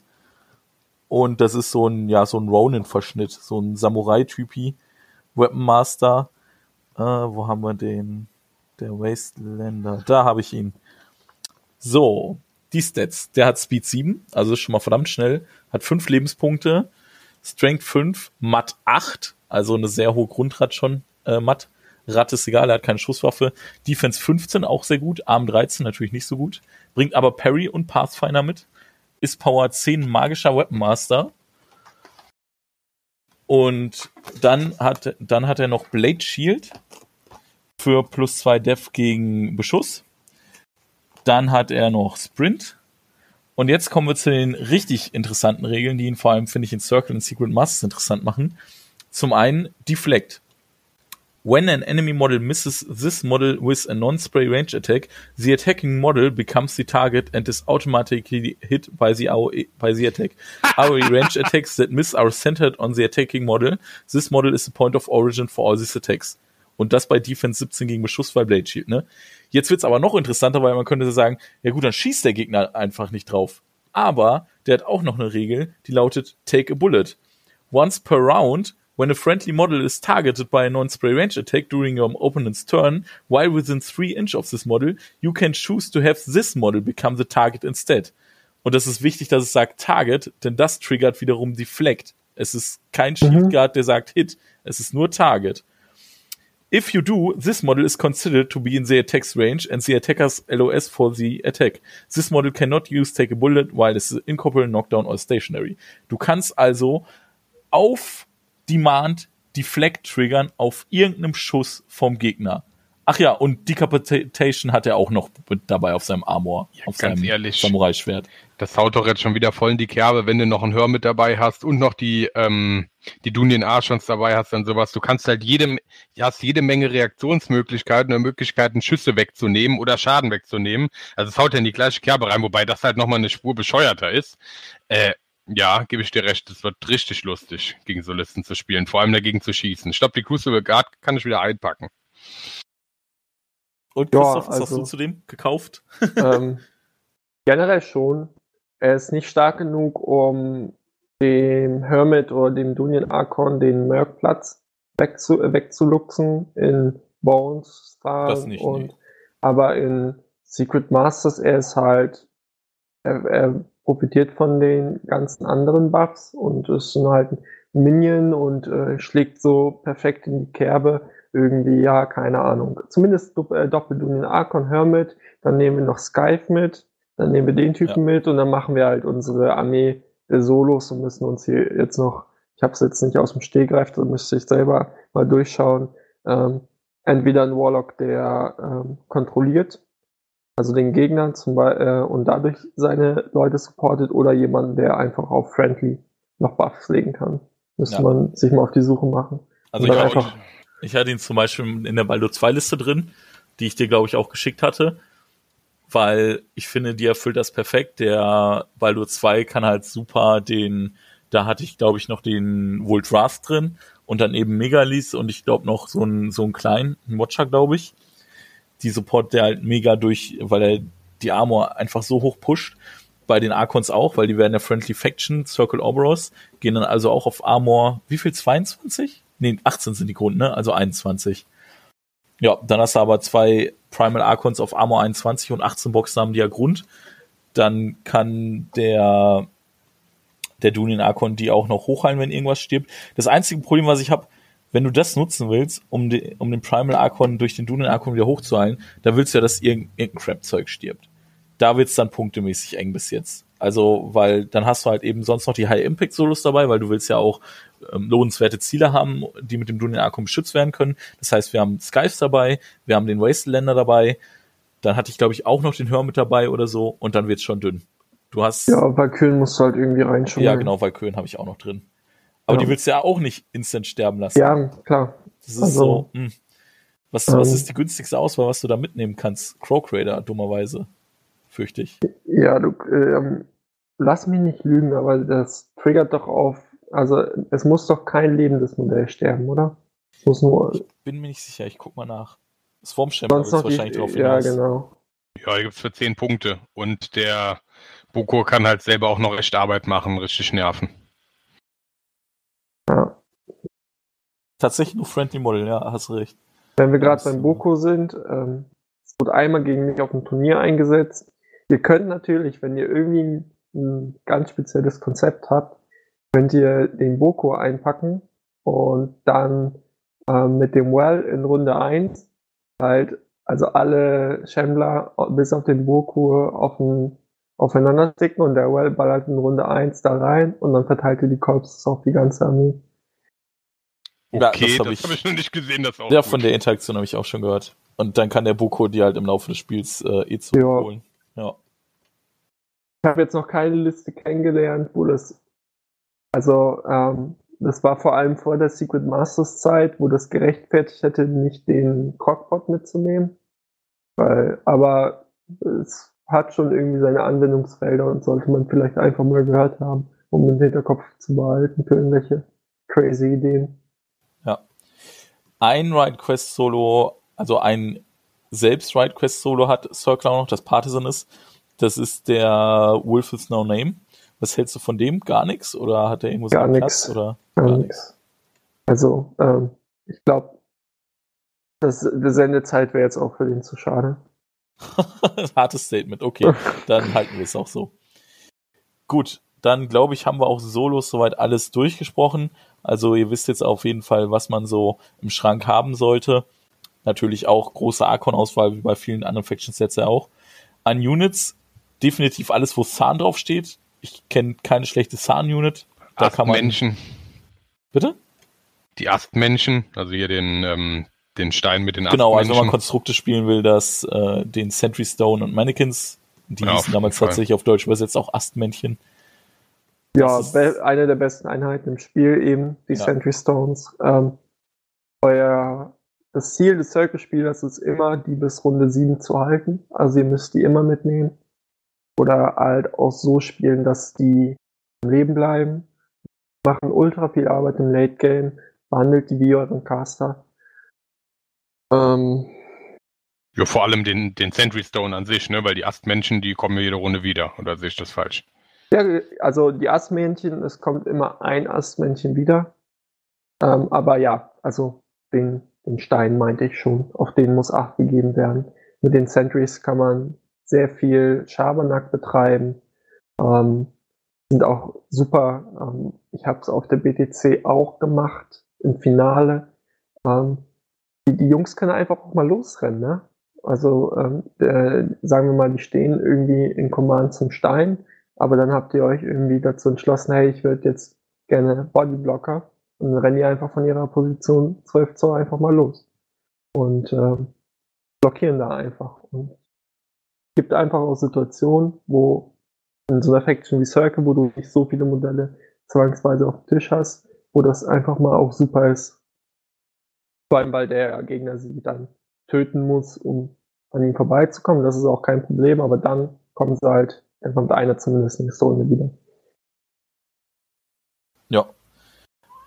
und das ist so ein, ja, so ein Ronin-Verschnitt, so ein Samurai-Typi, Weapon Master. Äh, wo haben wir den? Der Wastelander. Da habe ich ihn. So, die Stats. Der hat Speed 7, also ist schon mal verdammt schnell, hat 5 Lebenspunkte, Strength 5, Matt 8, also eine sehr hohe Grundrad schon, äh, Matt. Rad ist egal, er hat keine Schusswaffe. Defense 15 auch sehr gut, Arm 13 natürlich nicht so gut. Bringt aber Parry und Pathfinder mit ist Power 10 magischer Weaponmaster. Und dann hat, dann hat er noch Blade Shield für plus 2 Def gegen Beschuss. Dann hat er noch Sprint Und jetzt kommen wir zu den richtig interessanten Regeln, die ihn vor allem, finde ich, in Circle und Secret Masters interessant machen. Zum einen Deflect. When an enemy model misses this model with a non-spray range attack, the attacking model becomes the target and is automatically hit by the AOE, by the attack. (laughs) AOE range attacks that miss are centered on the attacking model. This model is the point of origin for all these attacks. Und das bei Defense 17 gegen Beschuss bei Blade Shield, ne? Jetzt wird's aber noch interessanter, weil man könnte sagen, ja gut, dann schießt der Gegner einfach nicht drauf. Aber der hat auch noch eine Regel, die lautet Take a Bullet. Once per round, when a friendly model is targeted by a non-spray range attack during your opponent's turn, while within 3 inch of this model, you can choose to have this model become the target instead. Und das ist wichtig, dass es sagt Target, denn das triggert wiederum Deflect. Es ist kein Shield Guard, der sagt Hit. Es ist nur Target. If you do, this model is considered to be in the attack's range and the attacker's LOS for the attack. This model cannot use take a bullet while it is incorporeal, knockdown or stationary. Du kannst also auf Demand Deflect triggern auf irgendeinem Schuss vom Gegner. Ach ja, und Decapitation hat er auch noch mit dabei auf seinem Armor, ja, auf seinem Samurai-Schwert. Das haut doch jetzt schon wieder voll in die Kerbe, wenn du noch einen Hör mit dabei hast und noch die, ähm, die Dunien Archons dabei hast und sowas. Du kannst halt jedem, ja, hast jede Menge Reaktionsmöglichkeiten oder Möglichkeiten, Schüsse wegzunehmen oder Schaden wegzunehmen. Also es haut ja in die gleiche Kerbe rein, wobei das halt nochmal eine Spur bescheuerter ist. Äh, ja, gebe ich dir recht, es wird richtig lustig, gegen so Listen zu spielen, vor allem dagegen zu schießen. Ich glaube, die Crucible Guard kann ich wieder einpacken. Und Christoph, ja, also, was hast du zu dem gekauft? (laughs) Ähm, generell schon. Er ist nicht stark genug, um dem Hermit oder dem Dunyan Archon den Merc-Platz wegzu wegzuluxen in Bones Star das nicht, und nee. aber in Secret Masters er ist halt er, er profitiert von den ganzen anderen Buffs und ist dann halt ein Minion und äh, schlägt so perfekt in die Kerbe irgendwie, ja, keine Ahnung. Zumindest äh, doppelt den Archon Hermit, dann nehmen wir noch Skype mit, dann nehmen wir den Typen ja. mit und dann machen wir halt unsere Armee der Solos und müssen uns hier jetzt noch, ich habe es jetzt nicht aus dem Stegreif, da müsste ich selber mal durchschauen, ähm, entweder ein Warlock, der ähm, kontrolliert, also den Gegner zum Beispiel, äh, und dadurch seine Leute supportet oder jemanden, der einfach auf Friendly noch Buffs legen kann. Müsste ja. man sich mal auf die Suche machen. Also ich, einfach, ich hatte ihn zum Beispiel in der Baldo 2 Liste drin, die ich dir, glaube ich, auch geschickt hatte, weil ich finde, die erfüllt das perfekt. Der Baldo 2 kann halt super den, da hatte ich, glaube ich, noch den Voltras drin und dann eben Megalis und ich glaube noch so einen, so einen kleinen Watcher, glaube ich. Die Support, der halt mega durch, weil er die Armor einfach so hoch pusht. Bei den Archons auch, weil die werden ja Friendly Faction, Circle Oberos, gehen dann also auch auf Armor, wie viel, 22? nee, 18 sind die Grund, ne? Also 21. Ja, dann hast du aber zwei Primal Archons auf Armor 21 und 18 Boxen haben die ja Grund. Dann kann der der Dunien Archon die auch noch hochheilen, wenn irgendwas stirbt. Das einzige Problem, was ich habe, wenn du das nutzen willst, um, de, um den Primal Archon durch den Dunien Archon wieder hochzuheilen, da willst du ja, dass irgendein, Crap-Zeug stirbt. Da wird's dann punktemäßig eng bis jetzt. Also, weil dann hast du halt eben sonst noch die High-Impact-Solos dabei, weil du willst ja auch ähm, lohnenswerte Ziele haben, die mit dem Dunyan Arkham beschützt werden können. Das heißt, wir haben Skies dabei, wir haben den Wastelander dabei, dann hatte ich, glaube ich, auch noch den Hör mit dabei oder so und dann wird's schon dünn. Du hast. Ja, Valkyren musst du halt irgendwie reinschauen. Ja, genau, Valkyren habe ich auch noch drin. Aber ja. die willst du ja auch nicht instant sterben lassen. Ja, klar. Das ist also, so, mh. Hm. Was, ähm, was ist die günstigste Auswahl, was du da mitnehmen kannst? Crow Crader, dummerweise. Fürchte ich. Ja, du, ähm, lass mich nicht lügen, aber das triggert doch auf, also es muss doch kein lebendes Modell sterben, oder? Es muss nur. Ich bin mir nicht sicher, ich guck mal nach. Swarmshammer ist wahrscheinlich die, drauf hinaus. Ja, genau. Ja, die gibt's für 10 Punkte. Und der Boko kann halt selber auch noch recht Arbeit machen, richtig nerven. Ja. Tatsächlich nur Friendly Model, ja, hast recht. Wenn wir gerade beim Boko sind, ähm, es wurde einmal gegen mich auf dem Turnier eingesetzt. Ihr könnt natürlich, wenn ihr irgendwie ein ganz spezielles Konzept habt, könnt ihr den Boko einpacken und dann ähm, mit dem Well in Runde 1 halt, also alle Shambler bis auf den Boko auf den, aufeinander sticken und der Well ballert in Runde 1 da rein und dann verteilt ihr die Corpses auf die ganze Armee. Okay, ja, das habe ich, hab ich, noch nicht gesehen, das auch. Ja, gut. von der Interaktion habe ich auch schon gehört. Und dann kann der Boko die halt im Laufe des Spiels äh, eh zurückholen. Ja. ja. ich habe jetzt noch keine Liste kennengelernt, wo das, also ähm, das war vor allem vor der Secret Masters Zeit, wo das gerechtfertigt hätte, nicht den Crockpot mitzunehmen. Weil, aber es hat schon irgendwie seine Anwendungsfelder und sollte man vielleicht einfach mal gehört haben, um den Hinterkopf zu behalten für irgendwelche crazy Ideen. Ja. Ein Ride Quest Solo, also ein selbst Ride Quest Solo hat Circle auch noch, das Partisan ist. Das ist der Wolf with No Name. Was hältst du von dem? Gar nichts? Oder hat er irgendwas Gar nichts. Gar, gar nichts. Also, ähm, ich glaube, das, die Sendezeit wäre jetzt auch für den zu schade. (laughs) Hartes Statement, okay. Dann halten wir es auch so. Gut, dann glaube ich, haben wir auch Solos soweit alles durchgesprochen. Also ihr wisst jetzt auf jeden Fall, was man so im Schrank haben sollte. Natürlich auch große Archon-Auswahl, wie bei vielen anderen Faction-Sets ja auch. An Units definitiv alles, wo Zahn drauf steht. Ich kenne keine schlechte Zahn-Unit. Da Astmenschen. kann man. Menschen. Bitte? Die Astmenschen, also hier den, ähm, den Stein mit den Astmenschen. Genau, also wenn man Konstrukte spielen will, dass äh, den Sentry Stone und Mannequins, die ja, hießen damals tatsächlich auf Deutsch übersetzt auch Astmännchen. Ja, eine der besten Einheiten im Spiel eben, die ja. Sentry Stones. Ähm, euer, das Ziel des Circle-Spielers ist immer, die bis Runde 7 zu halten. Also ihr müsst die immer mitnehmen. Oder halt auch so spielen, dass die am Leben bleiben. Machen ultra viel Arbeit im Late Game. Behandelt die wie euren Caster. Ähm, ja, vor allem den, den Sentry Stone an sich, ne? Weil die Astmenschen, die kommen jede Runde wieder. Oder sehe ich das falsch? Ja, also die Astmännchen, es kommt immer ein Astmännchen wieder. Ähm, aber ja, also den, den Stein meinte ich schon. Auf den muss Acht gegeben werden. Mit den Sentries kann man sehr viel Schabernack betreiben. Ähm, sind auch super. Ähm, ich habe es auf der BTC auch gemacht im Finale. Ähm, die, die, Jungs können einfach auch mal losrennen. Ne? Also ähm, äh, sagen wir mal, die stehen irgendwie in Command zum Stein, aber dann habt ihr euch irgendwie dazu entschlossen, hey, ich würde jetzt gerne Bodyblocker und dann rennen die einfach von ihrer Position 12 Zoll einfach mal los und äh, blockieren da einfach. Und gibt einfach auch Situationen, wo in so einer Faction wie Circle, wo du nicht so viele Modelle zwangsweise auf dem Tisch hast, wo das einfach mal auch super ist. Vor allem, weil der Gegner sie dann töten muss, um an ihm vorbeizukommen. Das ist auch kein Problem, aber dann kommen sie halt, dann kommt einer zumindest in die Zone wieder. Ja.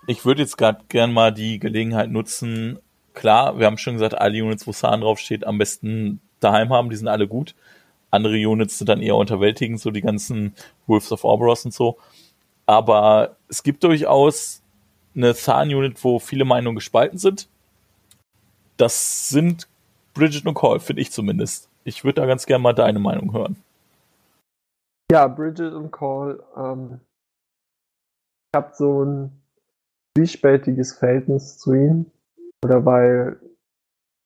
Ich würde jetzt gerade gern mal die Gelegenheit nutzen. Klar, wir haben schon gesagt, alle Units, wo Sahn draufsteht, am besten daheim haben, die sind alle gut. Andere Units sind dann eher unterwältigend, so die ganzen Wolves of Orboros und so. Aber es gibt durchaus eine Zahn-Unit, wo viele Meinungen gespalten sind. Das sind Bridget und Call, finde ich zumindest. Ich würde da ganz gerne mal deine Meinung hören. Ja, Bridget und Call, ähm, ich habe so ein zwiespältiges Verhältnis zu ihnen. Oder weil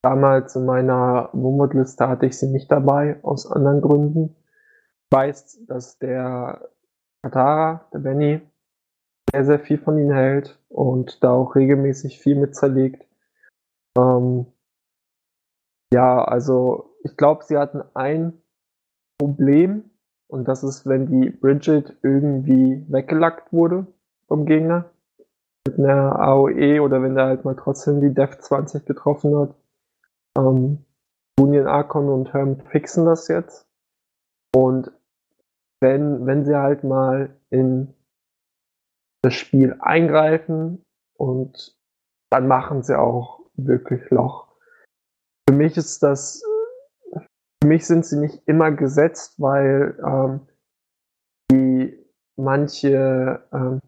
damals in meiner Womod-Liste hatte ich sie nicht dabei, aus anderen Gründen. Ich weiß, dass der Katara, der Benny, sehr, sehr viel von ihnen hält und da auch regelmäßig viel mit zerlegt. Ähm, ja, also ich glaube, sie hatten ein Problem und das ist, wenn die Bridget irgendwie weggelackt wurde vom Gegner mit einer AOE oder wenn der halt mal trotzdem die Def 20 getroffen hat. Ähm, Union Archon und Herm fixen das jetzt. Und wenn, wenn sie halt mal in das Spiel eingreifen und dann machen sie auch wirklich Loch. Für mich ist das, für mich sind sie nicht immer gesetzt, weil ähm, die manche, ähm,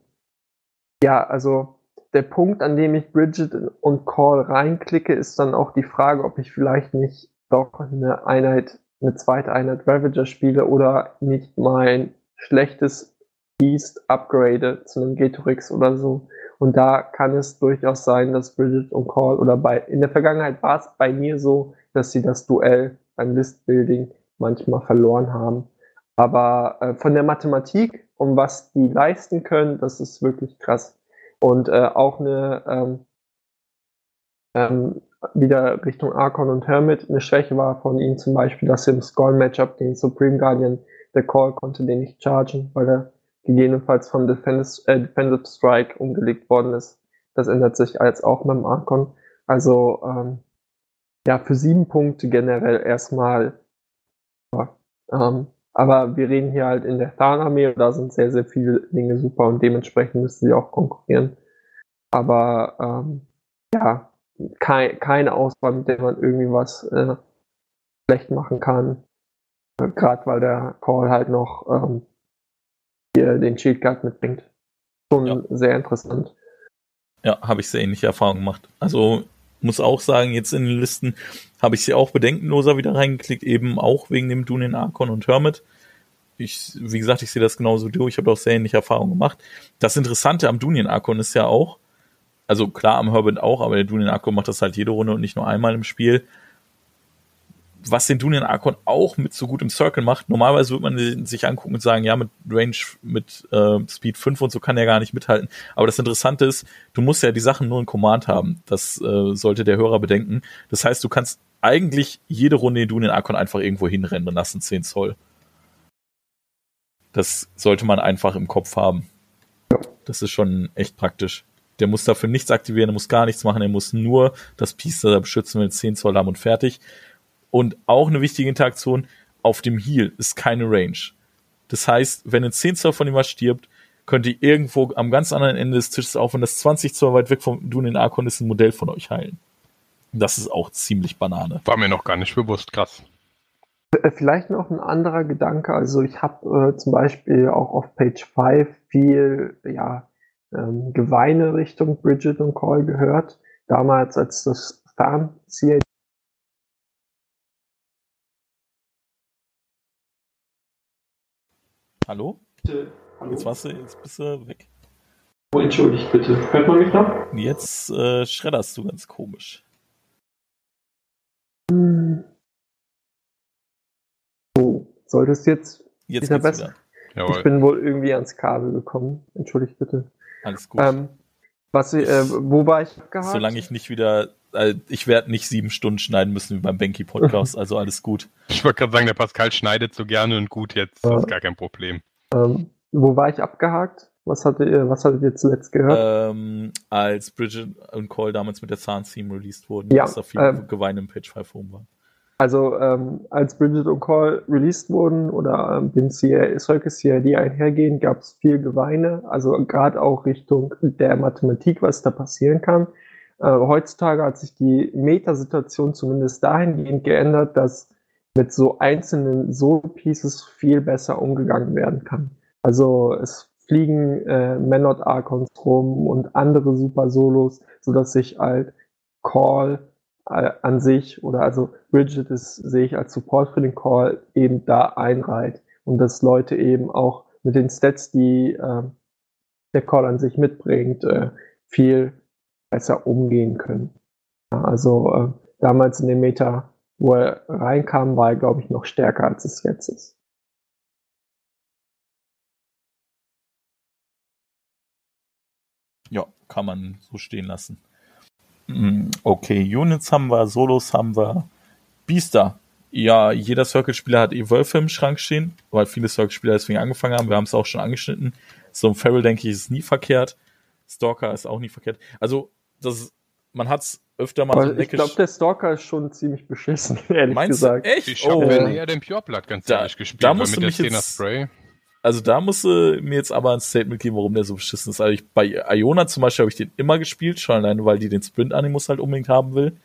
ja, also der Punkt, an dem ich Bridget und Call reinklicke, ist dann auch die Frage, ob ich vielleicht nicht doch eine Einheit, eine zweite Einheit Ravager spiele oder nicht mein schlechtes Beast upgrade zu einem Getorix oder so. Und da kann es durchaus sein, dass Bridget und Call oder bei, in der Vergangenheit war es bei mir so, dass sie das Duell beim Listbuilding manchmal verloren haben. Aber äh, von der Mathematik und was die leisten können, das ist wirklich krass. Und äh, auch eine, ähm, ähm, wieder Richtung Archon und Hermit, eine Schwäche war von ihnen zum Beispiel, dass sie im Skull-Matchup den Supreme Guardian der Call konnte den nicht chargen, weil er gegebenenfalls vom Defensive, äh, Defensive Strike umgelegt worden ist. Das ändert sich jetzt auch mit dem Archon. Also ähm, ja, für sieben Punkte generell erstmal. Ja, ähm, aber wir reden hier halt in der Tarnarmee und da sind sehr, sehr viele Dinge super und dementsprechend müssen sie auch konkurrieren. Aber ähm, ja, kein, keine Auswahl, mit der man irgendwie was äh, schlecht machen kann. Äh, Gerade weil der Call halt noch ähm, hier den Shield Guard mitbringt. Schon ja. sehr interessant. Ja, habe ich sehr ähnliche Erfahrungen gemacht. Also muss auch sagen, jetzt in den Listen habe ich sie auch bedenkenloser wieder reingeklickt, eben auch wegen dem Dunin Archon und Hermit. Ich, wie gesagt, ich sehe das genauso durch, ich habe auch sehr ähnliche Erfahrungen gemacht. Das Interessante am Dunyan Archon ist ja auch, also klar am Herbert auch, aber der Dunyan Archon macht das halt jede Runde und nicht nur einmal im Spiel was den Dunian Archon auch mit so gut im Circle macht. Normalerweise würde man sich angucken und sagen, ja, mit Range, mit äh, Speed 5 und so kann er gar nicht mithalten. Aber das Interessante ist, du musst ja die Sachen nur in Command haben. Das äh, sollte der Hörer bedenken. Das heißt, du kannst eigentlich jede Runde den Dunian Archon einfach irgendwo hinrennen lassen, 10 Zoll. Das sollte man einfach im Kopf haben. Das ist schon echt praktisch. Der muss dafür nichts aktivieren, er muss gar nichts machen, er muss nur das Piece da beschützen, wenn 10 Zoll haben und fertig. Und auch eine wichtige Interaktion, auf dem Heal ist keine Range. Das heißt, wenn ein 10 Zoll von ihm was stirbt, könnt ihr irgendwo am ganz anderen Ende des Tisches, auch wenn das 20 Zoll weit weg vom Dune in Arkon ist, ein Modell von euch heilen. Das ist auch ziemlich Banane. War mir noch gar nicht bewusst, krass. Äh, vielleicht noch ein anderer Gedanke. Also ich habe äh, zum Beispiel auch auf Page 5 viel ja, ähm, Geweine Richtung Bridget und Call gehört. Damals, als das Farm CID Hallo? Bitte, hallo? Jetzt warst du, jetzt bist du weg. Oh, entschuldigt bitte. Hört man mich noch? Jetzt äh, schredderst du ganz komisch. Hm. Oh, solltest jetzt, jetzt wieder besser? Wieder. Ich bin wohl irgendwie ans Kabel gekommen. Entschuldigt bitte. Alles gut. Ähm, was, äh, wo war ich abgehakt? Solange ich nicht wieder, ich werde nicht sieben Stunden schneiden müssen wie beim Banky Podcast, also alles gut. Ich wollte gerade sagen, der Pascal schneidet so gerne und gut jetzt, das ist gar kein Problem. Ähm, wo war ich abgehakt? Was hattet ihr, was hattet ihr zuletzt gehört? Ähm, als Bridget und Cole damals mit der Zahn-Theme released wurden, ja, dass da viel ähm, Gewein im Page 5 Home war. Also ähm, als Bridget und Call released wurden oder ähm, den Circus CID einhergehen, gab es viel Geweine, also gerade auch Richtung der Mathematik, was da passieren kann. Äh, heutzutage hat sich die Metasituation zumindest dahingehend geändert, dass mit so einzelnen Solo-Pieces viel besser umgegangen werden kann. Also es fliegen äh, Menot Archons rum und andere Super Solos, sodass sich halt Call äh, an sich oder also Bridget ist, sehe ich als Support für den Call eben da einreiht und dass Leute eben auch mit den Stats, die äh, der Call an sich mitbringt, äh, viel besser umgehen können. Also äh, damals in dem Meta, wo er reinkam, war er, glaube ich, noch stärker, als es jetzt ist. Ja, kann man so stehen lassen. Mm, okay, Units haben wir, Solos haben wir, Biester. Ja, jeder Circle-Spieler hat Evolve im Schrank stehen, weil viele Circle-Spieler deswegen angefangen haben. Wir haben es auch schon angeschnitten. So ein Feral, denke ich, ist nie verkehrt. Stalker ist auch nie verkehrt. Also, das, man hat's öfter mal so Ich glaube, der Stalker ist schon ziemlich beschissen, (laughs) ehrlich Meinst gesagt. Du echt? Ich habe oh. eher den Pure Blood ganz da, ehrlich gespielt, da musst mit du mich jetzt, Spray. Also da musst du mir jetzt aber ein Statement geben, warum der so beschissen ist. Also ich, bei Iona zum Beispiel habe ich den immer gespielt, schon alleine, weil die den Sprint-Animus halt unbedingt haben will.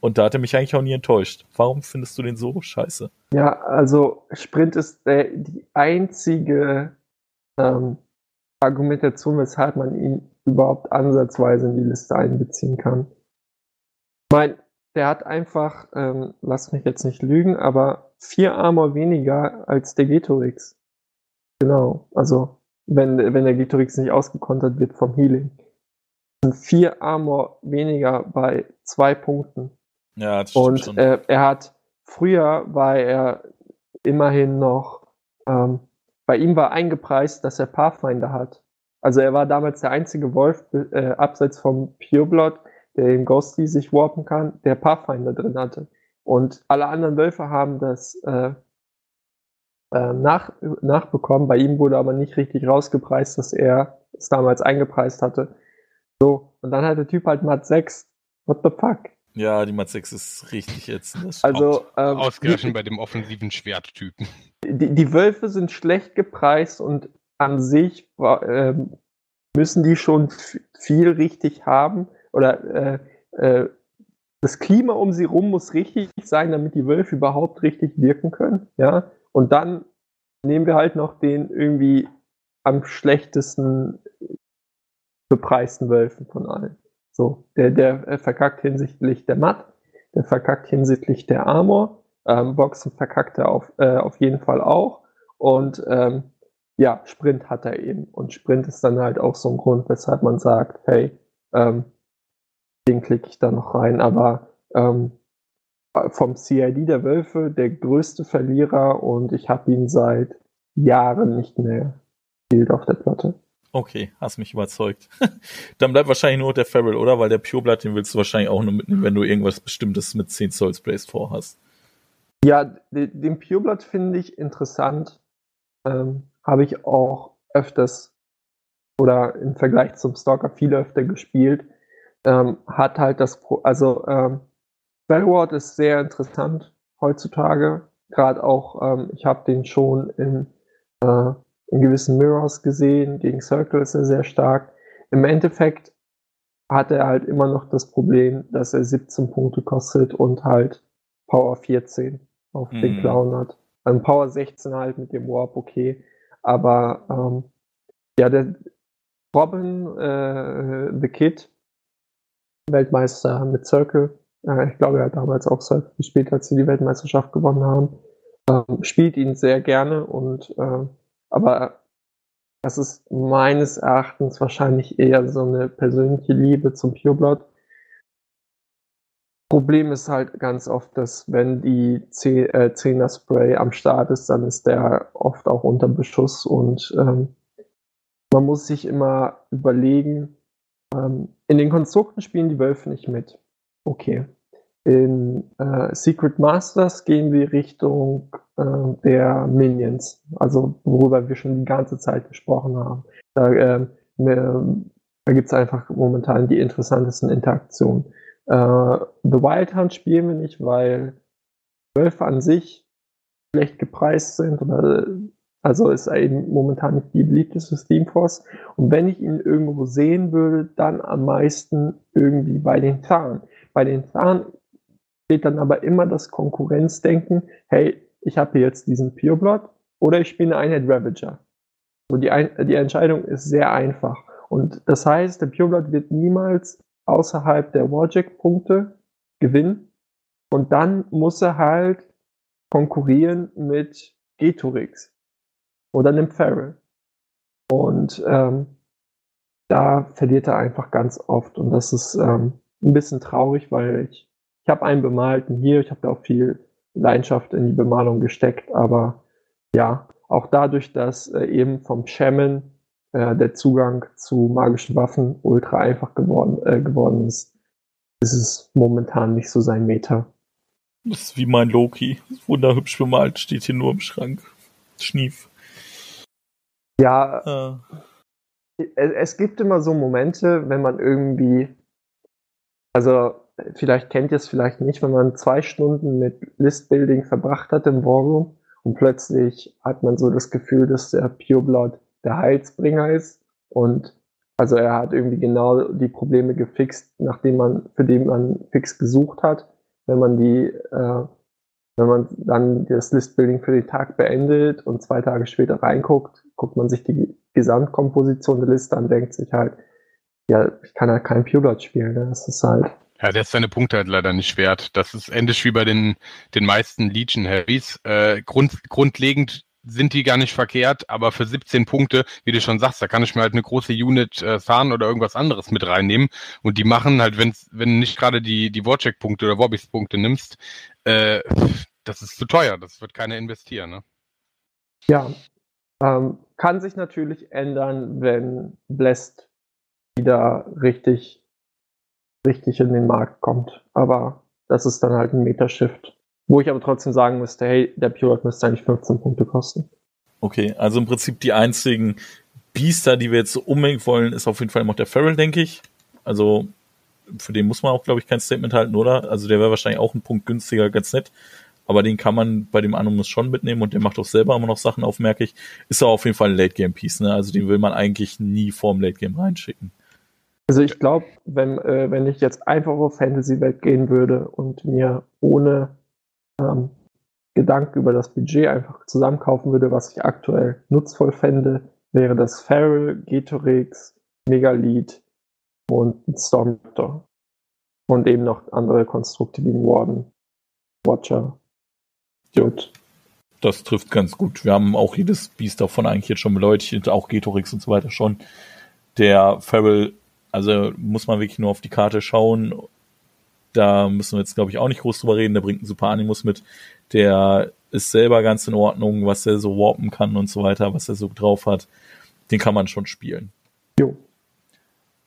Und da hat er mich eigentlich auch nie enttäuscht. Warum findest du den so scheiße? Ja, also Sprint ist der, die einzige ähm, Argumentation, weshalb man ihn überhaupt ansatzweise in die Liste einbeziehen kann. Ich meine, der hat einfach, ähm, lass mich jetzt nicht lügen, aber vier Armor weniger als der Getorix. Genau, also wenn, wenn der Gitorix nicht ausgekontert wird vom Healing. Sind vier Armor weniger bei zwei Punkten. Ja, das Und schon. Äh, er hat, früher war er immerhin noch, ähm, bei ihm war eingepreist, dass er Pathfinder hat. Also er war damals der einzige Wolf, äh, abseits vom Pureblood, der im Ghostly sich warpen kann, der Pathfinder drin hatte. Und alle anderen Wölfe haben das äh, äh, nach, nachbekommen. Bei ihm wurde aber nicht richtig rausgepreist, dass er es damals eingepreist hatte. So, und dann hat der Typ halt Mat 6. What the fuck? Ja, die Mat 6 ist richtig jetzt. Also, ähm, Ausgerechnet bei dem offensiven Schwerttypen. Die, die Wölfe sind schlecht gepreist und an sich äh, müssen die schon viel richtig haben. Oder äh, äh, das Klima um sie rum muss richtig sein, damit die Wölfe überhaupt richtig wirken können. Ja, und dann nehmen wir halt noch den irgendwie am schlechtesten bepreisten Wölfen von allen. So, der, der verkackt hinsichtlich der Matt, der verkackt hinsichtlich der Armor, ähm, Boxen verkackt er auf, äh, auf jeden Fall auch. Und ähm, ja, Sprint hat er eben. Und Sprint ist dann halt auch so ein Grund, weshalb man sagt, hey, ähm, den klicke ich da noch rein. Aber ähm, vom CID der Wölfe der größte Verlierer und ich habe ihn seit Jahren nicht mehr gespielt auf der Platte. Okay, hast mich überzeugt. (laughs) Dann bleibt wahrscheinlich nur der Feral, oder? Weil der Pure Blood, den willst du wahrscheinlich auch nur mitnehmen, wenn du irgendwas Bestimmtes mit 10 Soul Sprays vorhast. Ja, den Pure Blood finde ich interessant. Ähm, Habe ich auch öfters oder im Vergleich zum Stalker viel öfter gespielt. Ähm, hat halt das, Pro also ähm, Bellward ist sehr interessant heutzutage. Gerade auch, ähm, ich habe den schon in, äh, in gewissen Mirrors gesehen. Gegen Circle ist er sehr stark. Im Endeffekt hat er halt immer noch das Problem, dass er 17 Punkte kostet und halt Power 14 auf mhm. den Clown hat. Also Power 16 halt mit dem Warp okay. Aber ähm, ja, der Robin, äh, The Kid, Weltmeister mit Circle, äh, ich glaube, er hat damals auch Surf gespielt, als sie die Weltmeisterschaft gewonnen haben. Ähm, spielt ihn sehr gerne und äh, aber das ist meines Erachtens wahrscheinlich eher so eine persönliche Liebe zum Pureblood. Problem ist halt ganz oft, dass wenn die 10er äh, Spray am Start ist, dann ist der oft auch unter Beschuss und ähm, man muss sich immer überlegen, ähm, in den Konstrukten spielen die Wölfe nicht mit. Okay. In äh, Secret Masters gehen wir Richtung äh, der Minions, also worüber wir schon die ganze Zeit gesprochen haben. Da, äh, da gibt es einfach momentan die interessantesten Interaktionen. Äh, The Wild Hunt spielen wir nicht, weil Wölfe an sich schlecht gepreist sind oder also ist er eben momentan nicht die beliebteste Steamforce. Und wenn ich ihn irgendwo sehen würde, dann am meisten irgendwie bei den Zahn. Bei den Zahn steht dann aber immer das Konkurrenzdenken, hey, ich habe hier jetzt diesen Pureblood oder ich spiele einen Ravager. So die, die Entscheidung ist sehr einfach. Und das heißt, der Pureblood wird niemals außerhalb der Warjack-Punkte gewinnen. Und dann muss er halt konkurrieren mit Geturix oder einem Farrell. Und ähm, da verliert er einfach ganz oft. Und das ist ähm, ein bisschen traurig, weil ich, ich habe einen bemalten hier, ich habe da auch viel Leidenschaft in die Bemalung gesteckt, aber ja, auch dadurch, dass äh, eben vom Shaman äh, der Zugang zu magischen Waffen ultra einfach geworden, äh, geworden ist, ist es momentan nicht so sein Meter. Das ist wie mein Loki. Wunderhübsch bemalt, steht hier nur im Schrank. Schnief. Ja, äh. es gibt immer so Momente, wenn man irgendwie, also vielleicht kennt ihr es vielleicht nicht, wenn man zwei Stunden mit Listbuilding verbracht hat im Warroom und plötzlich hat man so das Gefühl, dass der Pureblood der Heilsbringer ist und also er hat irgendwie genau die Probleme gefixt, nachdem man, für die man fix gesucht hat. Wenn man die äh, wenn man dann das Listbuilding für den Tag beendet und zwei Tage später reinguckt, guckt man sich die Gesamtkomposition der Liste an, denkt sich halt, ja, ich kann halt kein Pureblood spielen. Ne? Das ist halt. Ja, der ist seine Punkte halt leider nicht wert. Das ist ähnlich wie bei den, den meisten Legion Heavies. Äh, grund, grundlegend sind die gar nicht verkehrt, aber für 17 Punkte, wie du schon sagst, da kann ich mir halt eine große Unit äh, fahren oder irgendwas anderes mit reinnehmen. Und die machen halt, wenn's, wenn du nicht gerade die, die Warcheck-Punkte oder Wobbys-Punkte nimmst, äh, das ist zu teuer, das wird keiner investieren. Ne? Ja, ähm, kann sich natürlich ändern, wenn Blessed wieder richtig, richtig in den Markt kommt. Aber das ist dann halt ein Metashift. Wo ich aber trotzdem sagen müsste, hey, der Pure müsste eigentlich 15 Punkte kosten. Okay, also im Prinzip die einzigen Biester, die wir jetzt so unbedingt wollen, ist auf jeden Fall noch der Feral, denke ich. Also für den muss man auch, glaube ich, kein Statement halten, oder? Also der wäre wahrscheinlich auch ein Punkt günstiger, ganz nett. Aber den kann man bei dem Animus schon mitnehmen und der macht auch selber immer noch Sachen auf, merke ich. Ist auch auf jeden Fall ein Late-Game-Piece, ne? Also den will man eigentlich nie vorm Late-Game reinschicken. Also ich glaube, wenn, äh, wenn ich jetzt einfach auf Fantasy-Welt gehen würde und mir ohne ähm, Gedanken über das Budget einfach zusammenkaufen würde, was ich aktuell nutzvoll fände, wäre das Feral, Getorix, Megalith und Stormraptor. Und eben noch andere Konstrukte wie Warden, Watcher. Gut. Das trifft ganz gut. Wir haben auch jedes Biest davon eigentlich jetzt schon beleuchtet, auch Getorix und so weiter schon. Der Feral, also muss man wirklich nur auf die Karte schauen. Da müssen wir jetzt, glaube ich, auch nicht groß drüber reden. Der bringt einen super Animus mit. Der ist selber ganz in Ordnung, was er so warpen kann und so weiter, was er so drauf hat. Den kann man schon spielen. Jo.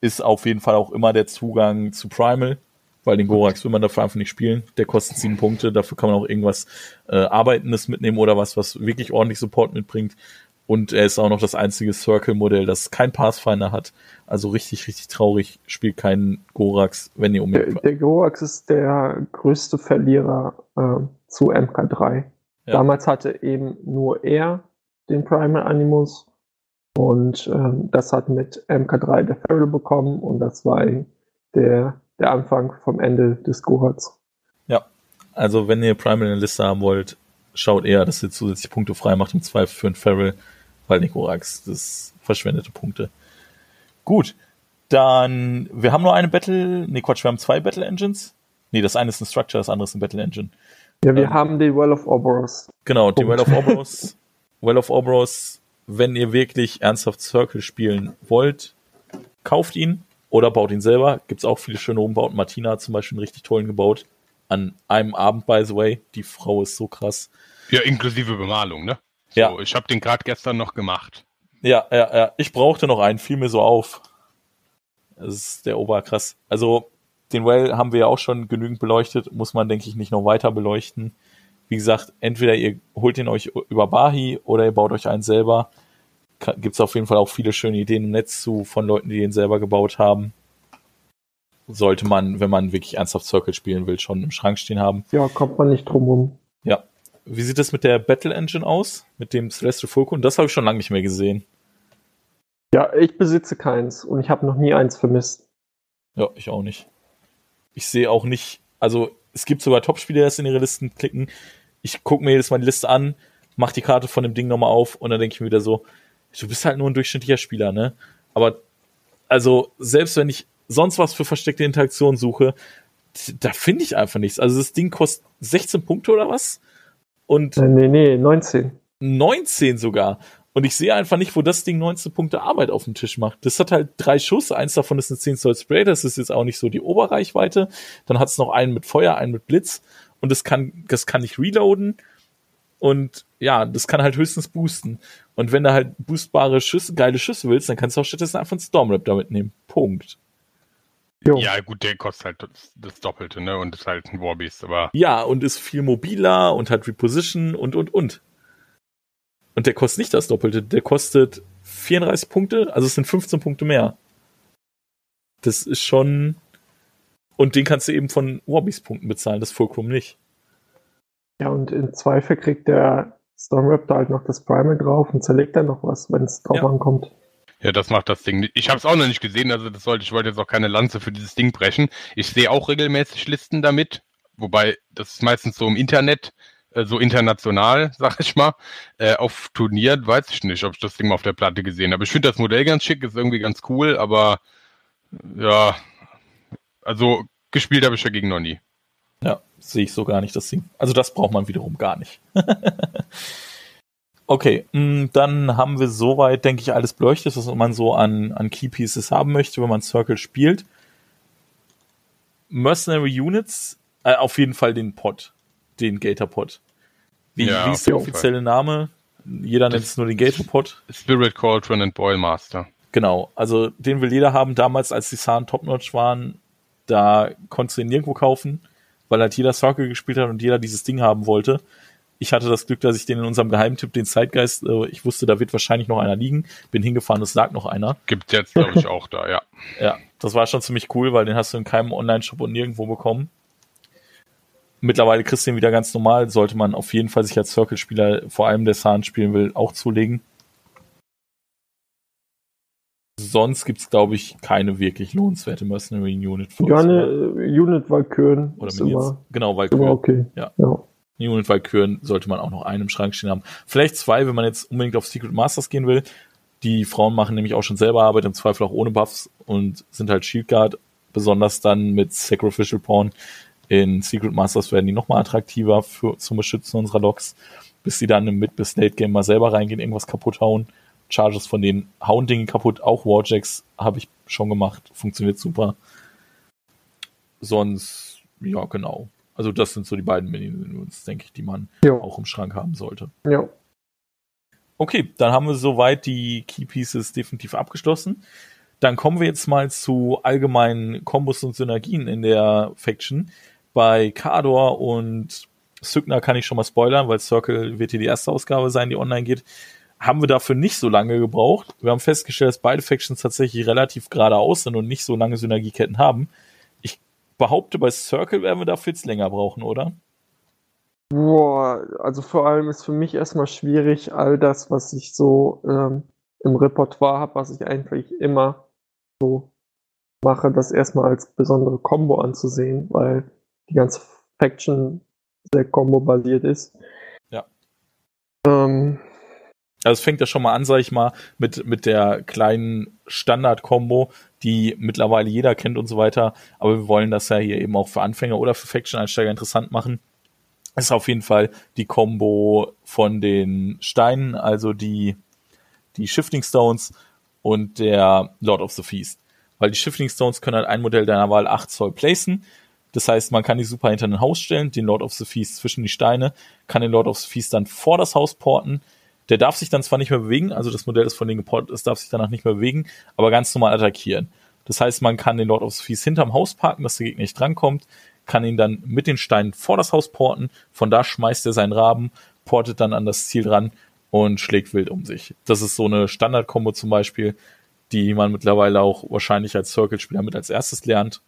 Ist auf jeden Fall auch immer der Zugang zu Primal, weil den Gorax will man dafür einfach nicht spielen. Der kostet sieben Punkte, dafür kann man auch irgendwas äh, Arbeitendes mitnehmen oder was, was wirklich ordentlich Support mitbringt. Und er ist auch noch das einzige Circle-Modell, das kein Pathfinder hat. Also richtig, richtig traurig, spielt kein Gorax, wenn ihr unbedingt. Der, der Gorax ist der größte Verlierer äh, zu MK3. Ja. Damals hatte eben nur er den Primal Animus und ähm, das hat mit MK3 der Feral bekommen und das war der, der Anfang vom Ende des Gohats. Ja, also wenn ihr Primal in der Liste haben wollt, schaut eher, dass ihr zusätzliche Punkte frei macht im Zweifel für einen Feral, weil Nikorax, das verschwendete Punkte. Gut, dann, wir haben nur eine Battle, nee Quatsch, wir haben zwei Battle Engines. Nee, das eine ist ein Structure, das andere ist ein Battle Engine. Ja, wir ähm, haben die Well of Oboros. Genau, Punkt. die Well of Oboros. well of Oboros, wenn ihr wirklich ernsthaft Circle spielen wollt, kauft ihn oder baut ihn selber. Gibt's auch viele schöne Umbauten. Martina hat zum Beispiel einen richtig tollen gebaut. An einem Abend, by the way. Die Frau ist so krass. Ja, inklusive Bemalung, ne? So, ja. Ich habe den gerade gestern noch gemacht. Ja, ja, ja. Ich brauchte noch einen, fiel mir so auf. Das ist der Oberkrass. Also, den Well haben wir ja auch schon genügend beleuchtet, muss man, denke ich, nicht noch weiter beleuchten. Wie gesagt, entweder ihr holt ihn euch über Bahi oder ihr baut euch einen selber. Gibt es auf jeden Fall auch viele schöne Ideen im Netz zu von Leuten, die den selber gebaut haben. Sollte man, wenn man wirklich ernsthaft Circle spielen will, schon im Schrank stehen haben. Ja, kommt man nicht drum rum. Wie sieht es mit der Battle Engine aus? Mit dem Celestial Fulcrum? Das habe ich schon lange nicht mehr gesehen. Ja, ich besitze keins und ich habe noch nie eins vermisst. Ja, ich auch nicht ich sehe auch nicht, also es gibt sogar Top-Spieler, die das in ihre Listen klicken. Ich gucke mir jedes Mal die Liste an, mach die Karte von dem Ding nochmal auf und dann denke ich mir wieder so, du bist halt nur ein durchschnittlicher Spieler, ne? Aber also selbst wenn ich sonst was für versteckte Interaktionen suche, da finde ich einfach nichts. Also das Ding kostet 16 Punkte oder was? Und nee, nee, 19. 19 sogar. Und ich sehe einfach nicht, wo das Ding 19 Punkte Arbeit auf dem Tisch macht. Das hat halt drei Schuss. Eins davon ist ein 10 Zoll Spray. Das ist jetzt auch nicht so die Oberreichweite. Dann hat es noch einen mit Feuer, einen mit Blitz. Und das kann, das kann nicht reloaden. Und ja, das kann halt höchstens boosten. Und wenn du halt boostbare Schüsse, geile Schüsse willst, dann kannst du auch stattdessen einfach einen Stormraptor mitnehmen. Punkt. Jo. Ja, gut, der kostet halt das, das, Doppelte, ne? Und ist halt ein Warbeast, aber. Ja, und ist viel mobiler und hat Reposition und, und, und. Und der kostet nicht das Doppelte, der kostet 34 Punkte, also es sind 15 Punkte mehr. Das ist schon. Und den kannst du eben von Wobbies-Punkten bezahlen, das Fulcrum nicht. Ja, und im Zweifel kriegt der Stormraptor halt noch das Primal drauf und zerlegt dann noch was, wenn es drauf ja. ankommt. Ja, das macht das Ding. Ich habe es auch noch nicht gesehen, also das sollte ich wollte jetzt auch keine Lanze für dieses Ding brechen. Ich sehe auch regelmäßig Listen damit, wobei das ist meistens so im Internet, äh, so international, (laughs) sag ich mal, äh, auf Turnieren, weiß ich nicht, ob ich das Ding mal auf der Platte gesehen habe. Ich finde das Modell ganz schick, ist irgendwie ganz cool, aber ja, also gespielt habe ich dagegen noch nie. Ja, sehe ich so gar nicht das Ding. Also das braucht man wiederum gar nicht. (laughs) okay, mm, dann haben wir soweit, denke ich, alles beleuchtet, was man so an, an Key Pieces haben möchte, wenn man Circle spielt. Mercenary Units, äh, auf jeden Fall den Pod den Gatorpod. Wie, ja, wie ist der offizielle Fall. Name? Jeder nennt es nur den Gatorpod. Spirit Cauldron and Boilmaster. Genau, also den will jeder haben. Damals, als die Zahn Topnotch waren, da konntest du ihn nirgendwo kaufen, weil halt jeder Circle gespielt hat und jeder dieses Ding haben wollte. Ich hatte das Glück, dass ich den in unserem Geheimtipp, den Zeitgeist, äh, ich wusste, da wird wahrscheinlich noch einer liegen. Bin hingefahren, es lag noch einer. Gibt jetzt, glaube ich, auch da, ja. (laughs) Ja, das war schon ziemlich cool, weil den hast du in keinem Online-Shop und nirgendwo bekommen. Mittlerweile kriegst du ihn wieder ganz normal, sollte man auf jeden Fall sich als Circle-Spieler, vor allem der Sahn spielen will, auch zulegen. Sonst gibt es, glaube ich, keine wirklich lohnenswerte Mercenary Unit für Ja, eine äh, Unit Valkyren. Oder Minions. Genau, Valkyren. okay. Ja. ja. Unit Valkyren sollte man auch noch einen im Schrank stehen haben. Vielleicht zwei, wenn man jetzt unbedingt auf Secret Masters gehen will. Die Frauen machen nämlich auch schon selber Arbeit, im Zweifel auch ohne Buffs und sind halt Shieldguard. Besonders dann mit Sacrificial Pawn in Secret Masters werden die nochmal attraktiver für, zum Beschützen unserer Loks, bis die dann im Mid- bis Late-Game mal selber reingehen, irgendwas kaputt hauen. Charges von denen hauen Dinge kaputt. Auch Warjacks habe ich schon gemacht. Funktioniert super. Sonst, ja, genau. Also das sind so die beiden Minions, denke ich, die man jo. auch im Schrank haben sollte. Ja. Okay, dann haben wir soweit die Key Pieces definitiv abgeschlossen. Dann kommen wir jetzt mal zu allgemeinen Kombos und Synergien in der Faction. Bei Kador und Sygna kann ich schon mal spoilern, weil Circle wird hier die erste Ausgabe sein, die online geht haben wir dafür nicht so lange gebraucht. Wir haben festgestellt, dass beide Factions tatsächlich relativ geradeaus sind und nicht so lange Synergieketten haben. Behaupte, bei Circle werden wir dafür jetzt länger brauchen, oder? Boah, also vor allem ist für mich erstmal schwierig, all das, was ich so ähm, im Repertoire habe, was ich eigentlich immer so mache, das erstmal als besondere Combo anzusehen, weil die ganze Faction sehr Combo-basiert ist. Ja. Ähm, also es fängt ja schon mal an, sag ich mal, mit, mit der kleinen Standard-Kombo, die mittlerweile jeder kennt und so weiter. Aber wir wollen das ja hier eben auch für Anfänger oder für Faction-Einsteiger interessant machen. Das ist auf jeden Fall die Combo von den Steinen, also die, die Shifting Stones und der Lord of the Feast. Weil die Shifting Stones können halt ein Modell deiner Wahl 8 Zoll placen. Das heißt, man kann die super hinter ein Haus stellen, den Lord of the Feast zwischen die Steine, kann den Lord of the Feast dann vor das Haus porten, der darf sich dann zwar nicht mehr bewegen, also das Modell ist von denen geportet ist, darf sich danach nicht mehr bewegen, aber ganz normal attackieren. Das heißt, man kann den Lord of Feast hinterm Haus parken, dass der Gegner nicht drankommt, kann ihn dann mit den Steinen vor das Haus porten, von da schmeißt er seinen Raben, portet dann an das Ziel ran und schlägt wild um sich. Das ist so eine Standard-Kombo zum Beispiel, die man mittlerweile auch wahrscheinlich als Circle-Spieler mit als erstes lernt.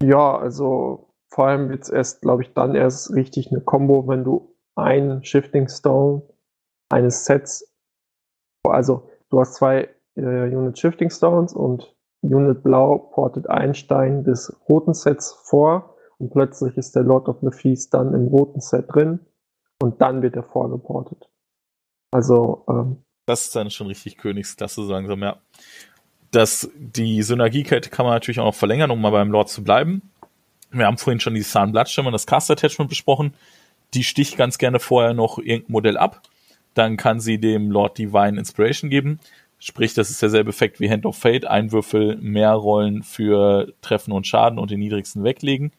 Ja, also vor allem es erst, glaube ich, dann erst richtig eine Combo, wenn du ein Shifting Stone eines Sets. Also du hast zwei äh, Unit Shifting Stones und Unit Blau portet einen Stein des roten Sets vor und plötzlich ist der Lord of the Feast dann im roten Set drin und dann wird er vorgeportet. Also ähm, das ist dann schon richtig Königsklasse so langsam, ja. Das, die Synergiekette kann man natürlich auch noch verlängern, um mal beim Lord zu bleiben. Wir haben vorhin schon die Bloodstone und das Cast Attachment besprochen die sticht ganz gerne vorher noch irgendein Modell ab. Dann kann sie dem Lord Divine Inspiration geben. Sprich, das ist derselbe Effekt wie Hand of Fate. Ein Würfel mehr Rollen für Treffen und Schaden und den niedrigsten weglegen.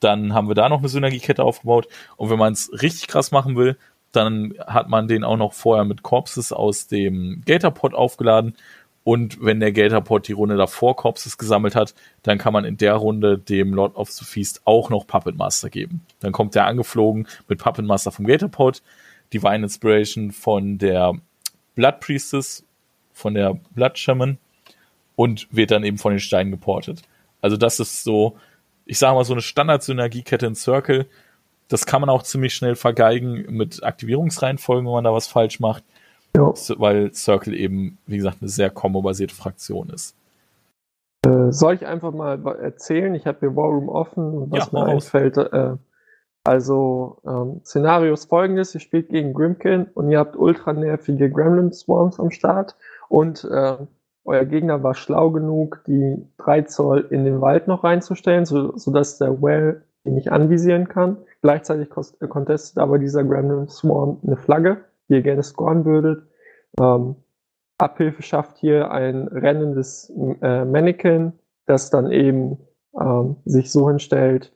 Dann haben wir da noch eine Synergiekette aufgebaut. Und wenn man es richtig krass machen will, dann hat man den auch noch vorher mit Corpses aus dem Gatorpod aufgeladen und wenn der Gatorpod die Runde davor Corpses gesammelt hat, dann kann man in der Runde dem Lord of the Feast auch noch Puppet Master geben. Dann kommt der angeflogen mit Puppet Master vom Gatorpod, Divine Inspiration von der Blood Priestess, von der Blood Shaman und wird dann eben von den Steinen geportet. Also das ist so, ich sage mal so eine Standard-Synergiekette in Circle. Das kann man auch ziemlich schnell vergeigen mit Aktivierungsreihenfolgen, wenn man da was falsch macht. Ja. Weil Circle eben, wie gesagt, eine sehr combo-basierte Fraktion ist. Äh, soll ich einfach mal erzählen? Ich habe hier Warroom offen und was ja, mir einfällt. Äh, also, ähm, Szenario ist folgendes: Ihr spielt gegen Grimkin und ihr habt ultra nervige Gremlin Swarms am Start und äh, euer Gegner war schlau genug, die 3 Zoll in den Wald noch reinzustellen, so, sodass der Well ihn nicht anvisieren kann. Gleichzeitig contestet aber dieser Gremlin Swarm eine Flagge die gerne scoren würdet. Ähm, Abhilfe schafft hier ein rennendes äh, Mannequin, das dann eben ähm, sich so hinstellt,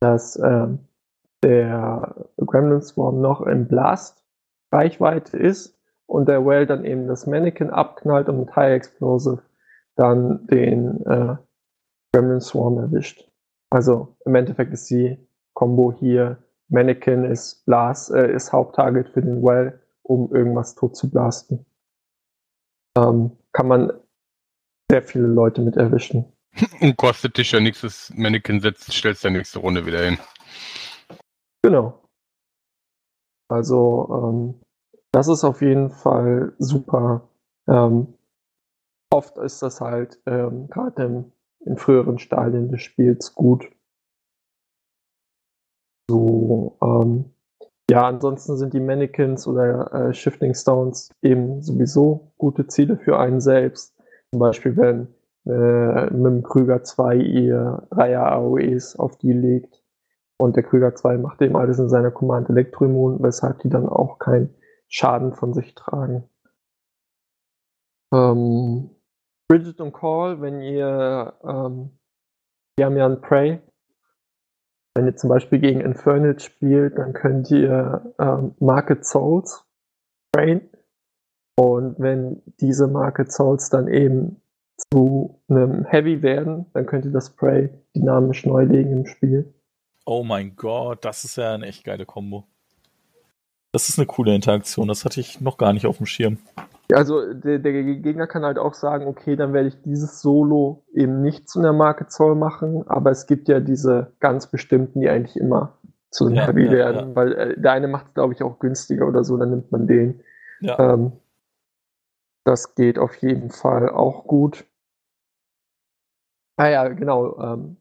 dass ähm, der Gremlin Swarm noch im Blast Reichweite ist und der Well dann eben das Mannequin abknallt und mit High Explosive dann den äh, Gremlin Swarm erwischt. Also im Endeffekt ist die Combo hier, Mannequin ist Blast, äh, ist Haupttarget für den Well, um irgendwas tot zu blasten. Ähm, kann man sehr viele Leute mit erwischen. (laughs) Und kostet dich ja nichts, das Mannequin setzt, stellst ja nächste Runde wieder hin. Genau. Also, ähm, das ist auf jeden Fall super. Ähm, oft ist das halt ähm, gerade in früheren Stadien des Spiels gut. So, ähm, ja, ansonsten sind die Mannequins oder äh, Shifting Stones eben sowieso gute Ziele für einen selbst. Zum Beispiel, wenn äh, mit dem Krüger 2 ihr Dreier AOEs auf die legt und der Krüger 2 macht eben alles in seiner Command Elektroimmun, weshalb die dann auch keinen Schaden von sich tragen. Ähm, Bridget und Call, wenn ihr, ähm, die haben ja einen Prey. Wenn ihr zum Beispiel gegen Infernal spielt, dann könnt ihr ähm, Market Souls trainen. Und wenn diese Market Souls dann eben zu einem Heavy werden, dann könnt ihr das Prey dynamisch neu legen im Spiel. Oh mein Gott, das ist ja eine echt geile Kombo. Das ist eine coole Interaktion, das hatte ich noch gar nicht auf dem Schirm. Also der, der Gegner kann halt auch sagen, okay, dann werde ich dieses Solo eben nicht zu einer Marke Zoll machen, aber es gibt ja diese ganz bestimmten, die eigentlich immer zu einem ja, Heavy ja, werden, ja. weil äh, der eine macht es, glaube ich, auch günstiger oder so, dann nimmt man den. Ja. Ähm, das geht auf jeden Fall auch gut. Ah ja, genau. Ähm,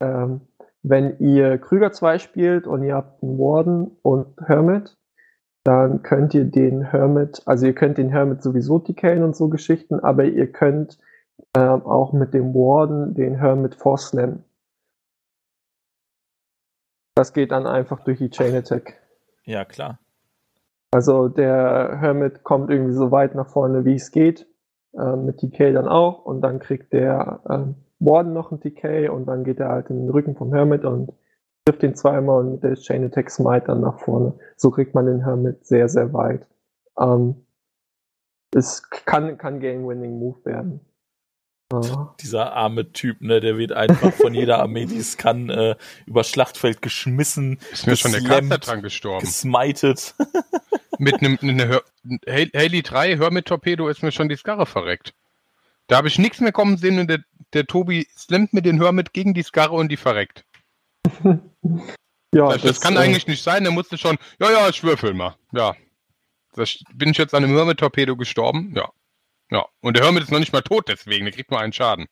ähm, wenn ihr Krüger 2 spielt und ihr habt einen Warden und Hermit, dann könnt ihr den Hermit, also ihr könnt den Hermit sowieso decayen und so Geschichten, aber ihr könnt ähm, auch mit dem Warden den Hermit Force nennen. Das geht dann einfach durch die Chain Attack. Ja, klar. Also der Hermit kommt irgendwie so weit nach vorne, wie es geht, äh, mit TK dann auch, und dann kriegt der ähm, Warden noch ein TK und dann geht er halt in den Rücken vom Hermit und trifft ihn zweimal und mit der Chain Attack Smite dann nach vorne. So kriegt man den Hermit sehr, sehr weit. Ähm, es kann, kann Game-Winning Move werden. Ja. Dieser arme Typ, ne, der wird einfach von jeder Armee, die es kann, äh, über Schlachtfeld geschmissen. Ist mir schon der Kaster dran gestorben. Gesmited. (laughs) Mit einem ne, Haley 3 Hörmit-Torpedo ist mir schon die Skarre verreckt. Da habe ich nichts mehr kommen sehen und der, der Tobi slammt mir den Hörmit gegen die Skarre und die verreckt. (laughs) ja, das, das kann äh, eigentlich nicht sein. Der musste schon, ja, ja, ich würfel mal. Ja. Das, bin ich jetzt an einem Hermit-Torpedo gestorben? Ja. Ja. Und der Hermit ist noch nicht mal tot deswegen, der kriegt nur einen Schaden.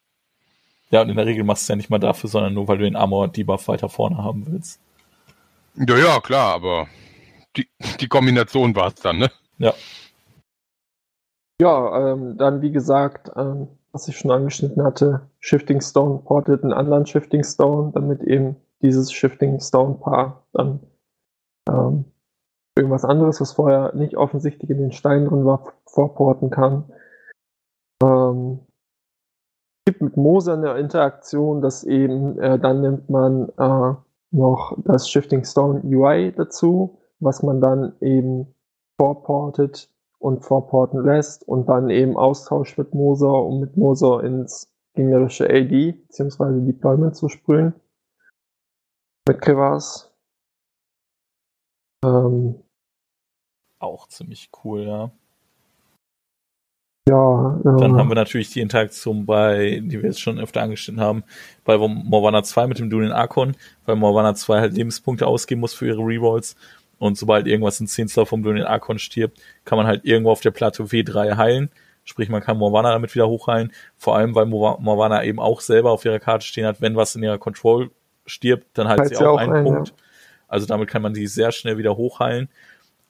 Ja, und in der Regel machst du es ja nicht mal dafür, sondern nur, weil du den Armor-Debuff weiter vorne haben willst. Ja, ja, klar, aber die, die Kombination war es dann, ne? Ja. Ja, ähm, dann wie gesagt, ähm, was ich schon angeschnitten hatte, Shifting Stone portet einen anderen Shifting Stone, damit eben dieses Shifting Stone Paar dann ähm, irgendwas anderes, was vorher nicht offensichtlich in den Steinen drin war, vorporten kann. Ähm, es gibt mit Moser eine Interaktion, dass eben, äh, dann nimmt man äh, noch das Shifting Stone UI dazu, was man dann eben vorportet und vorporten lässt und dann eben austauscht mit Moser, um mit Moser ins gegnerische AD bzw. Deployment zu sprühen. Mit Crevasse. Ähm, Auch ziemlich cool, ja. Ja, äh, Dann haben wir natürlich die Interaktion bei, die wir jetzt schon öfter angeschnitten haben, bei Morwana 2 mit dem Dunin Archon, weil Morwana 2 halt Lebenspunkte ausgeben muss für ihre Rerolls. Und sobald irgendwas in 10 Slot vom Dunin Archon stirbt, kann man halt irgendwo auf der Platte W3 heilen. Sprich, man kann Morwana damit wieder hochheilen. Vor allem, weil Morwana eben auch selber auf ihrer Karte stehen hat, wenn was in ihrer Control stirbt, dann halt sie auch, auch einen ein, Punkt. Ja. Also damit kann man sie sehr schnell wieder hochheilen.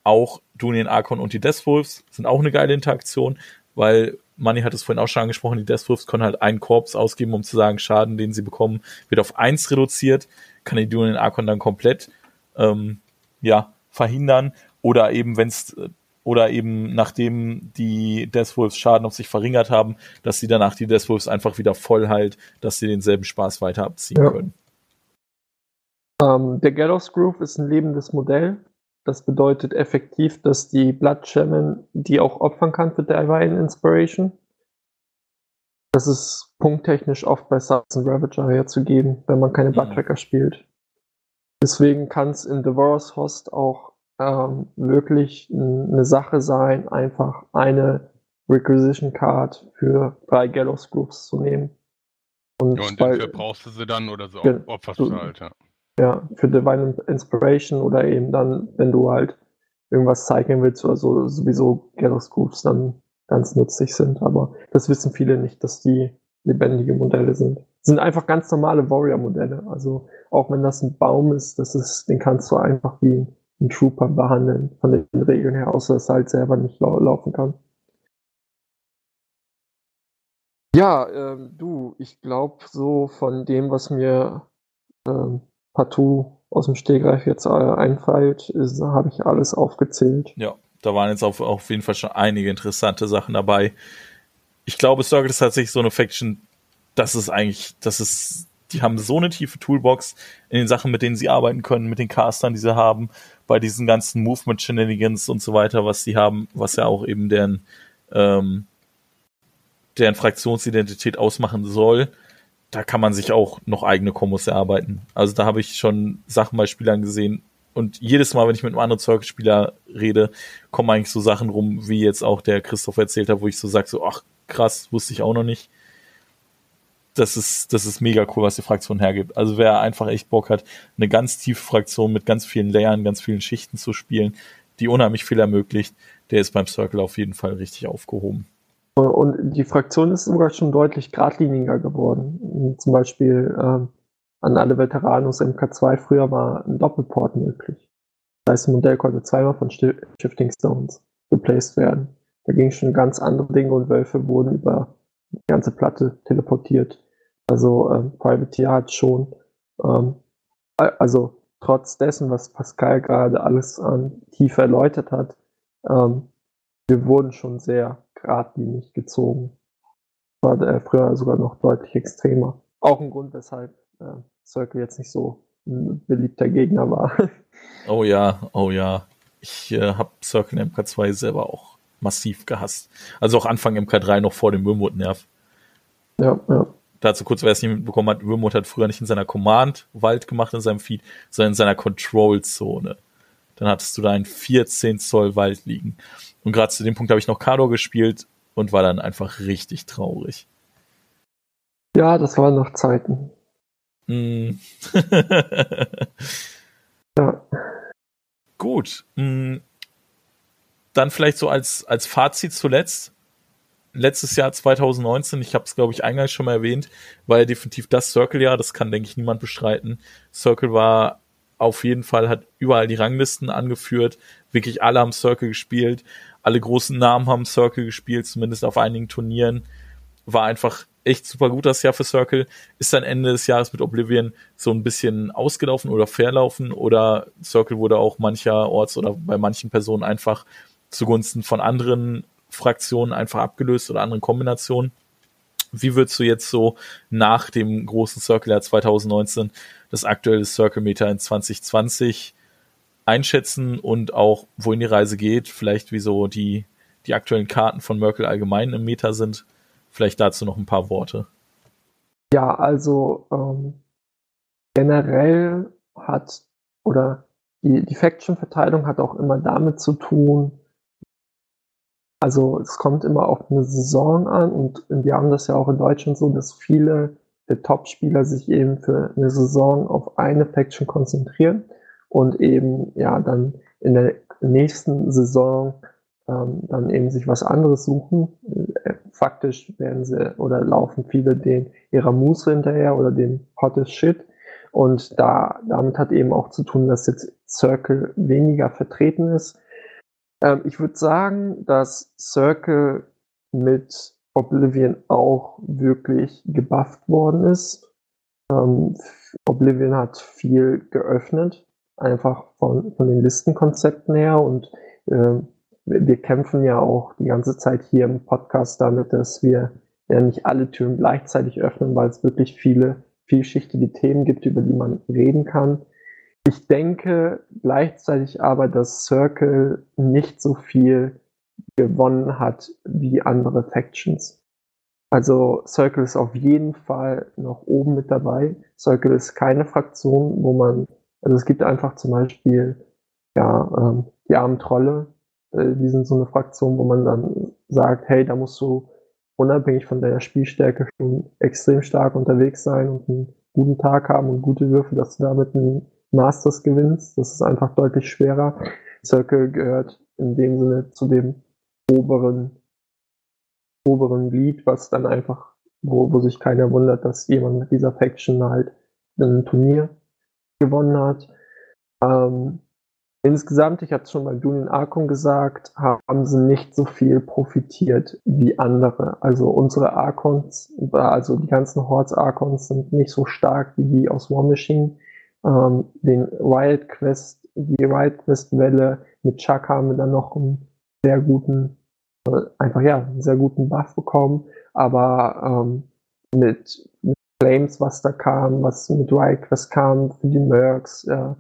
Auch Dunien Archon und die Deathwolves sind auch eine geile Interaktion, weil Manny hat es vorhin auch schon angesprochen, die Deathwolves können halt einen Korps ausgeben, um zu sagen, Schaden, den sie bekommen, wird auf eins reduziert, kann die Dunien Archon dann komplett ähm, ja, verhindern oder eben wenn es oder eben nachdem die Deathwolves Schaden auf sich verringert haben, dass sie danach die Deathwolves einfach wieder voll halt, dass sie denselben Spaß weiter abziehen ja. können. Ähm, der Gallows Groove ist ein lebendes Modell. Das bedeutet effektiv, dass die Blood Shaman die auch opfern kann für Divine Inspiration. Das ist punkttechnisch oft als ein Ravager herzugeben, wenn man keine mhm. Butttracker spielt. Deswegen kann es in Devour's Host auch ähm, wirklich eine Sache sein, einfach eine Requisition Card für drei Gallows Groups zu nehmen. Und, ja, und dafür brauchst du sie dann oder so opferst du halt, ja. Ja, für Divine Inspiration oder eben dann, wenn du halt irgendwas zeigen willst oder so, sowieso Groups dann ganz nützlich sind. Aber das wissen viele nicht, dass die lebendige Modelle sind. Sind einfach ganz normale Warrior-Modelle. Also auch wenn das ein Baum ist, das ist, den kannst du einfach wie ein Trooper behandeln, von den Regeln her, außer dass er halt selber nicht lau laufen kann. Ja, ähm, du, ich glaube, so von dem, was mir ähm, partout aus dem Stegreif jetzt äh, einfällt, habe ich alles aufgezählt. Ja, da waren jetzt auf, auf jeden Fall schon einige interessante Sachen dabei. Ich glaube, Circle ist tatsächlich so eine Faction, das ist eigentlich, das ist, die haben so eine tiefe Toolbox in den Sachen, mit denen sie arbeiten können, mit den Castern, die sie haben, bei diesen ganzen Movement-Shenanigans und so weiter, was sie haben, was ja auch eben deren ähm, deren Fraktionsidentität ausmachen soll, da kann man sich auch noch eigene Kombos erarbeiten. Also da habe ich schon Sachen bei Spielern gesehen und jedes Mal, wenn ich mit einem anderen Circle-Spieler rede, kommen eigentlich so Sachen rum, wie jetzt auch der Christoph erzählt hat, wo ich so sage, so, ach krass, wusste ich auch noch nicht. Das ist, das ist mega cool, was die Fraktion hergibt. Also wer einfach echt Bock hat, eine ganz tiefe Fraktion mit ganz vielen Layern, ganz vielen Schichten zu spielen, die unheimlich viel ermöglicht, der ist beim Circle auf jeden Fall richtig aufgehoben. Und die Fraktion ist sogar schon deutlich geradliniger geworden. Zum Beispiel ähm, an alle Veteranen aus MK2 früher war ein Doppelport möglich. Das heißt, ein Modell konnte zweimal von Shifting Stones replaced werden. Da ging schon ganz andere Dinge und Wölfe wurden über die ganze Platte teleportiert. Also ähm, Privateer hat schon, ähm, also trotz dessen, was Pascal gerade alles an Tiefe erläutert hat, ähm, wir wurden schon sehr geradlinig gezogen. War der früher sogar noch deutlich extremer. Auch ein Grund, weshalb äh, Circle jetzt nicht so ein beliebter Gegner war. (laughs) Oh ja, oh ja. Ich äh, habe Circle in MK2 selber auch massiv gehasst. Also auch Anfang MK3 noch vor dem Wormwood-Nerv. Ja, ja. Dazu kurz, wer es nicht mitbekommen hat, Wormwood hat früher nicht in seiner Command-Wald gemacht in seinem Feed, sondern in seiner Control-Zone. Dann hattest du da einen 14 Zoll Wald liegen. Und gerade zu dem Punkt habe ich noch Kador gespielt und war dann einfach richtig traurig. Ja, das waren noch Zeiten. Mm. (laughs) ja. Gut. Mm. Dann vielleicht so als, als Fazit zuletzt. Letztes Jahr 2019, ich habe es glaube ich eingangs schon mal erwähnt, war ja definitiv das Circle-Jahr, das kann denke ich niemand bestreiten. Circle war auf jeden Fall, hat überall die Ranglisten angeführt, wirklich alle haben Circle gespielt, alle großen Namen haben Circle gespielt, zumindest auf einigen Turnieren. War einfach echt super gut das Jahr für Circle. Ist dann Ende des Jahres mit Oblivion so ein bisschen ausgelaufen oder verlaufen oder Circle wurde auch mancherorts oder bei manchen Personen einfach zugunsten von anderen Fraktionen einfach abgelöst oder anderen Kombinationen. Wie würdest du jetzt so nach dem großen Circle Jahr 2019 das aktuelle Circle Meter in 2020 einschätzen und auch, wohin die Reise geht, vielleicht wie so die, die aktuellen Karten von Merkel allgemein im Meta sind. Vielleicht dazu noch ein paar Worte. Ja, also ähm, generell hat oder die, die Faction-Verteilung hat auch immer damit zu tun, also es kommt immer auf eine Saison an und wir haben das ja auch in Deutschland so, dass viele der Top-Spieler sich eben für eine Saison auf eine Faction konzentrieren und eben ja dann in der nächsten Saison ähm, dann eben sich was anderes suchen. Äh, faktisch werden sie oder laufen viele den ihrer Muße hinterher oder den hottest Shit. Und da, damit hat eben auch zu tun, dass jetzt Circle weniger vertreten ist. Ähm, ich würde sagen, dass Circle mit Oblivion auch wirklich gebufft worden ist. Ähm, Oblivion hat viel geöffnet einfach von, von den Listenkonzepten her und äh, wir kämpfen ja auch die ganze Zeit hier im Podcast damit, dass wir ja nicht alle Türen gleichzeitig öffnen, weil es wirklich viele vielschichtige Themen gibt, über die man reden kann. Ich denke gleichzeitig aber, dass Circle nicht so viel gewonnen hat wie andere Factions. Also Circle ist auf jeden Fall noch oben mit dabei. Circle ist keine Fraktion, wo man, also es gibt einfach zum Beispiel ja, ähm, die armen Trolle, äh, die sind so eine Fraktion, wo man dann sagt, hey, da musst du unabhängig von deiner Spielstärke schon extrem stark unterwegs sein und einen guten Tag haben und gute Würfe, dass du damit einen Masters gewinnst. Das ist einfach deutlich schwerer. Circle gehört in dem Sinne zu dem oberen, oberen Glied, was dann einfach, wo, wo sich keiner wundert, dass jemand mit dieser Faction halt ein Turnier gewonnen hat. Ähm, Insgesamt, ich hatte es schon bei Dunin Arkon gesagt, haben sie nicht so viel profitiert wie andere. Also unsere Arkons, also die ganzen Hordes Arkons sind nicht so stark wie die aus War Machine. Ähm, den Riot Quest, die Riot Quest Welle mit Chuck haben wir dann noch einen sehr guten, äh, einfach ja, einen sehr guten Buff bekommen. Aber ähm, mit, mit Flames, was da kam, was mit Riot Quest kam für die Mercs, äh,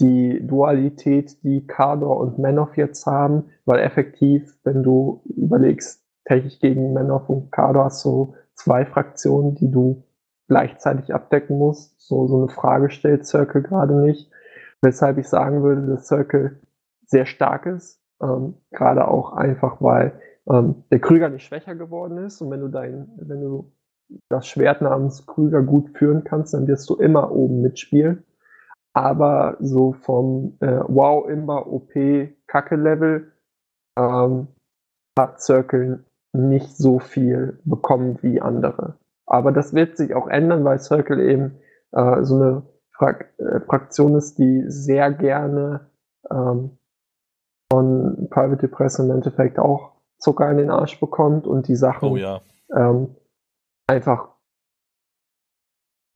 die Dualität, die Kador und Manoff jetzt haben, weil effektiv, wenn du überlegst, technisch gegen Manoff und Kador hast du zwei Fraktionen, die du gleichzeitig abdecken musst. So, so eine Frage stellt Circle gerade nicht. Weshalb ich sagen würde, dass Circle sehr stark ist. Ähm, gerade auch einfach, weil ähm, der Krüger nicht schwächer geworden ist. Und wenn du dein, wenn du das Schwert namens Krüger gut führen kannst, dann wirst du immer oben mitspielen aber so vom äh, Wow, Imba, OP, Kacke-Level ähm, hat Circle nicht so viel bekommen wie andere. Aber das wird sich auch ändern, weil Circle eben äh, so eine Frak äh, Fraktion ist, die sehr gerne ähm, von Private Press im Endeffekt auch Zucker in den Arsch bekommt und die Sachen oh, ja. ähm, einfach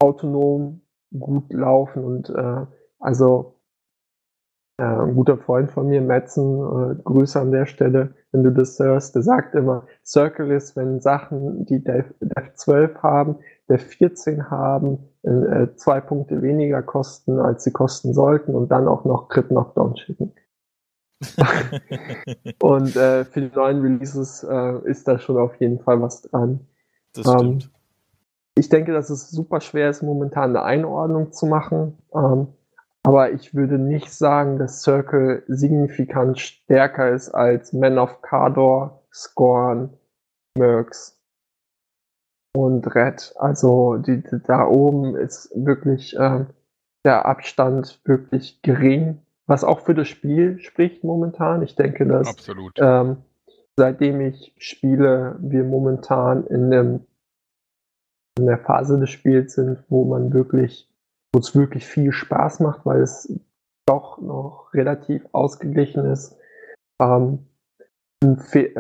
autonom gut laufen und äh, also äh, ein guter Freund von mir, Metzen, äh, Grüße an der Stelle, wenn du das hörst, der sagt immer, Circle ist, wenn Sachen, die Dev, Dev 12 haben, Dev 14 haben, äh, zwei Punkte weniger kosten, als sie kosten sollten und dann auch noch Crit Knockdown schicken. (laughs) und äh, für die neuen Releases äh, ist da schon auf jeden Fall was dran. Das stimmt. Ähm, ich denke, dass es super schwer ist, momentan eine Einordnung zu machen. Ähm, aber ich würde nicht sagen, dass Circle signifikant stärker ist als Men of Cardor, Scorn, Mercs und Red. Also die, die, da oben ist wirklich äh, der Abstand wirklich gering, was auch für das Spiel spricht momentan. Ich denke, dass ähm, seitdem ich spiele, wir momentan in einem in der Phase des Spiels sind, wo man wirklich, wo es wirklich viel Spaß macht, weil es doch noch relativ ausgeglichen ist. Ähm,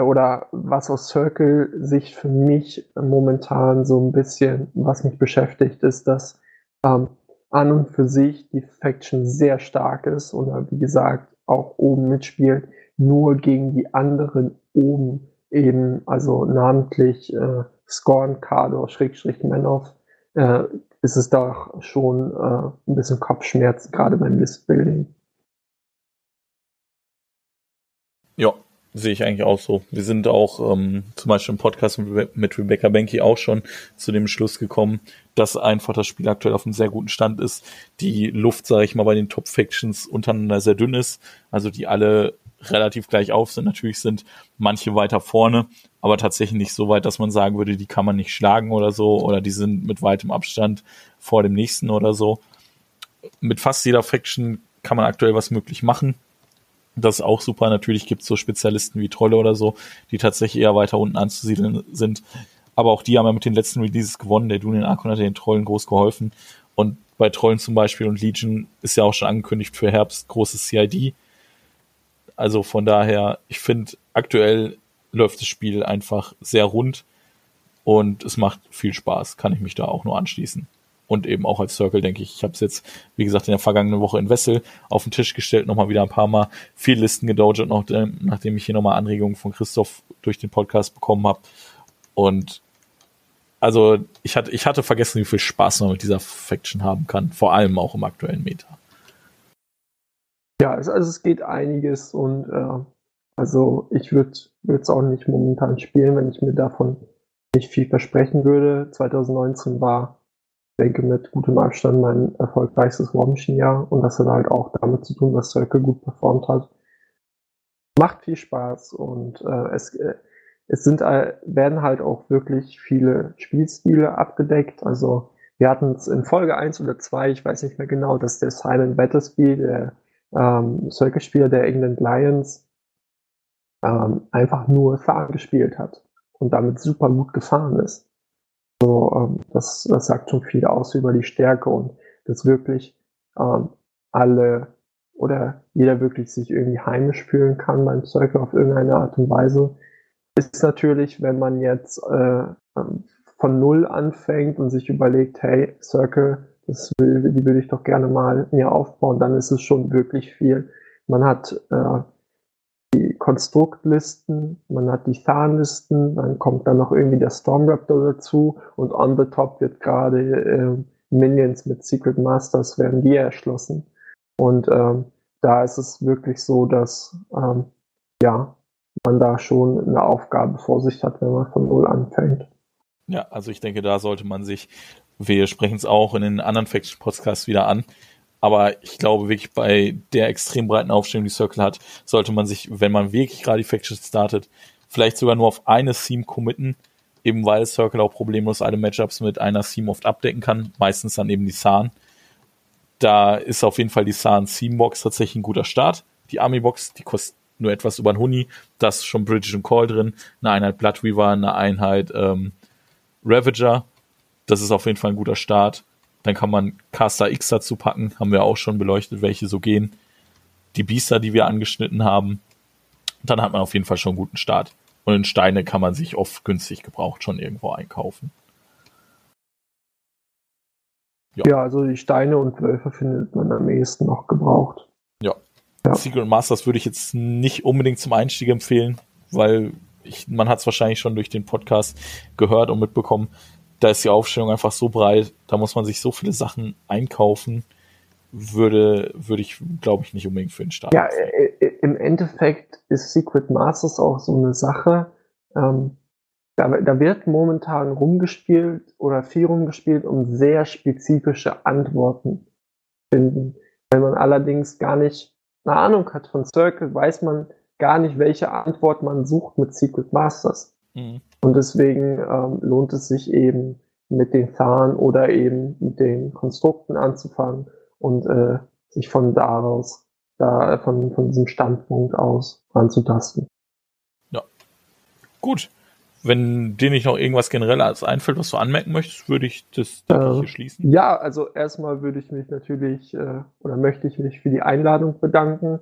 oder was aus Circle-Sicht für mich momentan so ein bisschen, was mich beschäftigt, ist, dass ähm, an und für sich die Faction sehr stark ist oder wie gesagt auch oben mitspielt, nur gegen die anderen oben eben, also namentlich äh, Scorn, Kado, Schrägstrich Manov, äh, ist es doch schon äh, ein bisschen Kopfschmerz, gerade beim Listbuilding. Ja, sehe ich eigentlich auch so. Wir sind auch ähm, zum Beispiel im Podcast mit Rebecca Benke auch schon zu dem Schluss gekommen, dass einfach das Spiel aktuell auf einem sehr guten Stand ist. Die Luft, sage ich mal, bei den Top-Factions untereinander sehr dünn ist. Also die alle relativ gleich auf sind. Natürlich sind manche weiter vorne, aber tatsächlich nicht so weit, dass man sagen würde, die kann man nicht schlagen oder so, oder die sind mit weitem Abstand vor dem nächsten oder so. Mit fast jeder Faction kann man aktuell was möglich machen. Das ist auch super. Natürlich gibt es so Spezialisten wie Trolle oder so, die tatsächlich eher weiter unten anzusiedeln sind. Aber auch die haben ja mit den letzten Releases gewonnen. Der Dunyan Archon hat den Trollen groß geholfen. Und bei Trollen zum Beispiel und Legion ist ja auch schon angekündigt für Herbst großes CID. Also von daher, ich finde, aktuell läuft das Spiel einfach sehr rund und es macht viel Spaß, kann ich mich da auch nur anschließen. Und eben auch als Circle, denke ich. Ich habe es jetzt, wie gesagt, in der vergangenen Woche in Wessel auf den Tisch gestellt, nochmal wieder ein paar Mal viel Listen gedoget, noch, nachdem ich hier nochmal Anregungen von Christoph durch den Podcast bekommen habe. Und also ich hatte, ich hatte vergessen, wie viel Spaß man mit dieser Faction haben kann, vor allem auch im aktuellen Meta. Ja, also es geht einiges und äh, also ich würde es auch nicht momentan spielen, wenn ich mir davon nicht viel versprechen würde. 2019 war, ich denke, mit gutem Abstand mein erfolgreichstes War Machine Jahr und das hat halt auch damit zu tun, dass Circle gut performt hat. Macht viel Spaß und äh, es, äh, es sind, äh, werden halt auch wirklich viele Spielstile abgedeckt. Also wir hatten es in Folge 1 oder 2, ich weiß nicht mehr genau, dass der Simon Battersby, der ähm, Circle-Spieler der England Lions, ähm, einfach nur Fahren gespielt hat und damit super gut gefahren ist. So, ähm, das, das sagt schon viel aus über die Stärke und dass wirklich ähm, alle oder jeder wirklich sich irgendwie heimisch fühlen kann beim Circle auf irgendeine Art und Weise, ist natürlich, wenn man jetzt äh, ähm, von Null anfängt und sich überlegt, hey, Circle, das will, die will ich doch gerne mal mir aufbauen, dann ist es schon wirklich viel. Man hat äh, Konstruktlisten, man hat die Zahnlisten, dann kommt dann noch irgendwie der Stormraptor dazu und on the top wird gerade äh, Minions mit Secret Masters werden die erschlossen. Und ähm, da ist es wirklich so, dass ähm, ja, man da schon eine Aufgabe vor sich hat, wenn man von Null anfängt. Ja, also ich denke, da sollte man sich, wir sprechen es auch in den anderen Faction-Podcasts wieder an, aber ich glaube wirklich bei der extrem breiten Aufstellung, die Circle hat, sollte man sich, wenn man wirklich gerade die Factions startet, vielleicht sogar nur auf eine Theme committen, eben weil Circle auch problemlos alle Matchups mit einer Theme oft abdecken kann, meistens dann eben die Saan. Da ist auf jeden Fall die Saan Theme Box tatsächlich ein guter Start. Die Army Box, die kostet nur etwas über ein Huni, da ist schon Bridget und Call drin, eine Einheit Bloodweaver, eine Einheit ähm, Ravager. Das ist auf jeden Fall ein guter Start. Dann kann man Caster X dazu packen. Haben wir auch schon beleuchtet, welche so gehen. Die Biester, die wir angeschnitten haben. Dann hat man auf jeden Fall schon einen guten Start. Und in Steine kann man sich oft günstig gebraucht schon irgendwo einkaufen. Ja. ja, also die Steine und Wölfe findet man am ehesten noch gebraucht. Ja. ja. Secret Masters würde ich jetzt nicht unbedingt zum Einstieg empfehlen, weil ich, man hat es wahrscheinlich schon durch den Podcast gehört und mitbekommen, da ist die Aufstellung einfach so breit, da muss man sich so viele Sachen einkaufen, würde, würde ich, glaube ich, nicht unbedingt für den Start. Ja, äh, äh, im Endeffekt ist Secret Masters auch so eine Sache, ähm, da, da wird momentan rumgespielt oder viel rumgespielt, um sehr spezifische Antworten zu finden. Wenn man allerdings gar nicht eine Ahnung hat von Circle, weiß man, gar nicht, welche Antwort man sucht mit Secret Masters. Mhm. Und deswegen ähm, lohnt es sich eben mit den Zahlen oder eben mit den Konstrukten anzufangen und äh, sich von daraus, da, von, von diesem Standpunkt aus anzutasten. Ja. Gut. Wenn dir nicht noch irgendwas generell als einfällt, was du anmerken möchtest, würde ich das äh, hier schließen. Ja, also erstmal würde ich mich natürlich äh, oder möchte ich mich für die Einladung bedanken.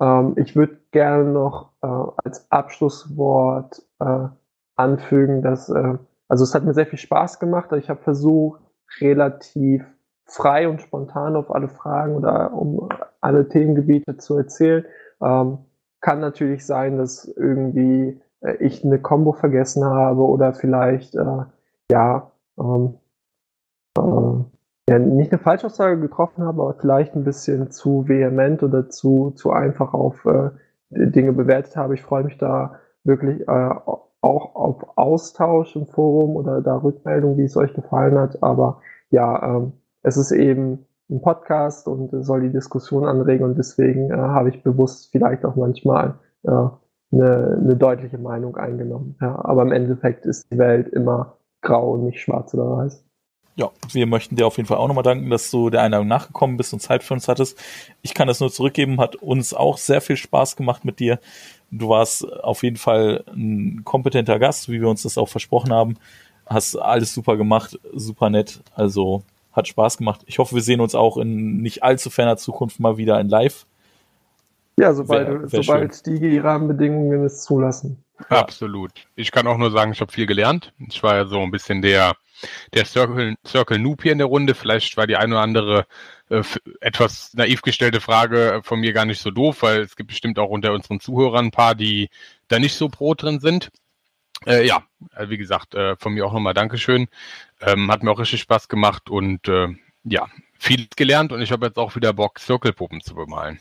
Ähm, ich würde gerne noch äh, als Abschlusswort äh, anfügen, dass, äh, also es hat mir sehr viel Spaß gemacht. Ich habe versucht, relativ frei und spontan auf alle Fragen oder um alle Themengebiete zu erzählen. Ähm, kann natürlich sein, dass irgendwie äh, ich eine Combo vergessen habe oder vielleicht äh, ja ähm, äh, ja, nicht eine Falschaussage getroffen habe, aber vielleicht ein bisschen zu vehement oder zu, zu einfach auf äh, Dinge bewertet habe. Ich freue mich da wirklich äh, auch auf Austausch im Forum oder da Rückmeldung, wie es euch gefallen hat. Aber ja, ähm, es ist eben ein Podcast und soll die Diskussion anregen und deswegen äh, habe ich bewusst vielleicht auch manchmal äh, eine, eine deutliche Meinung eingenommen. Ja, aber im Endeffekt ist die Welt immer grau und nicht schwarz oder weiß. Ja, wir möchten dir auf jeden Fall auch nochmal danken, dass du der Einladung nachgekommen bist und Zeit für uns hattest. Ich kann das nur zurückgeben, hat uns auch sehr viel Spaß gemacht mit dir. Du warst auf jeden Fall ein kompetenter Gast, wie wir uns das auch versprochen haben. Hast alles super gemacht, super nett. Also hat Spaß gemacht. Ich hoffe, wir sehen uns auch in nicht allzu ferner Zukunft mal wieder in Live. Ja, sobald, wär, wär sobald die Rahmenbedingungen es zulassen. Absolut. Ich kann auch nur sagen, ich habe viel gelernt. Ich war ja so ein bisschen der der Circle, Circle Noob hier in der Runde. Vielleicht war die eine oder andere äh, etwas naiv gestellte Frage von mir gar nicht so doof, weil es gibt bestimmt auch unter unseren Zuhörern ein paar, die da nicht so pro drin sind. Äh, ja, äh, wie gesagt, äh, von mir auch nochmal Dankeschön. Ähm, hat mir auch richtig Spaß gemacht und äh, ja, viel gelernt und ich habe jetzt auch wieder Bock, Circle-Puppen zu bemalen.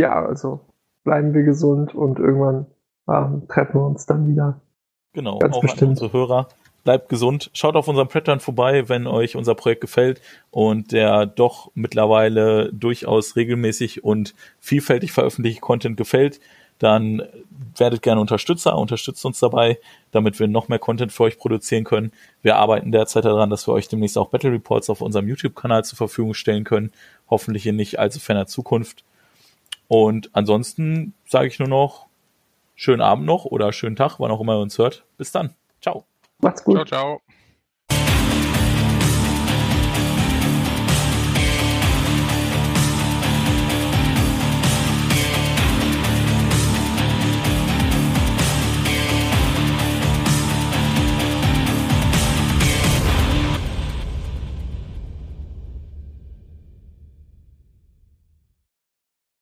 Ja, also bleiben wir gesund und irgendwann ähm, treffen wir uns dann wieder. Genau, Ganz auch bestimmt. an unsere Hörer. Bleibt gesund. Schaut auf unserem Pattern vorbei, wenn euch unser Projekt gefällt und der doch mittlerweile durchaus regelmäßig und vielfältig veröffentlichte Content gefällt. Dann werdet gerne Unterstützer, unterstützt uns dabei, damit wir noch mehr Content für euch produzieren können. Wir arbeiten derzeit daran, dass wir euch demnächst auch Battle Reports auf unserem YouTube-Kanal zur Verfügung stellen können. Hoffentlich in nicht allzu ferner Zukunft. Und ansonsten sage ich nur noch, schönen Abend noch oder schönen Tag, wann auch immer ihr uns hört. Bis dann. Ciao. Macht's gut. Ciao, ciao.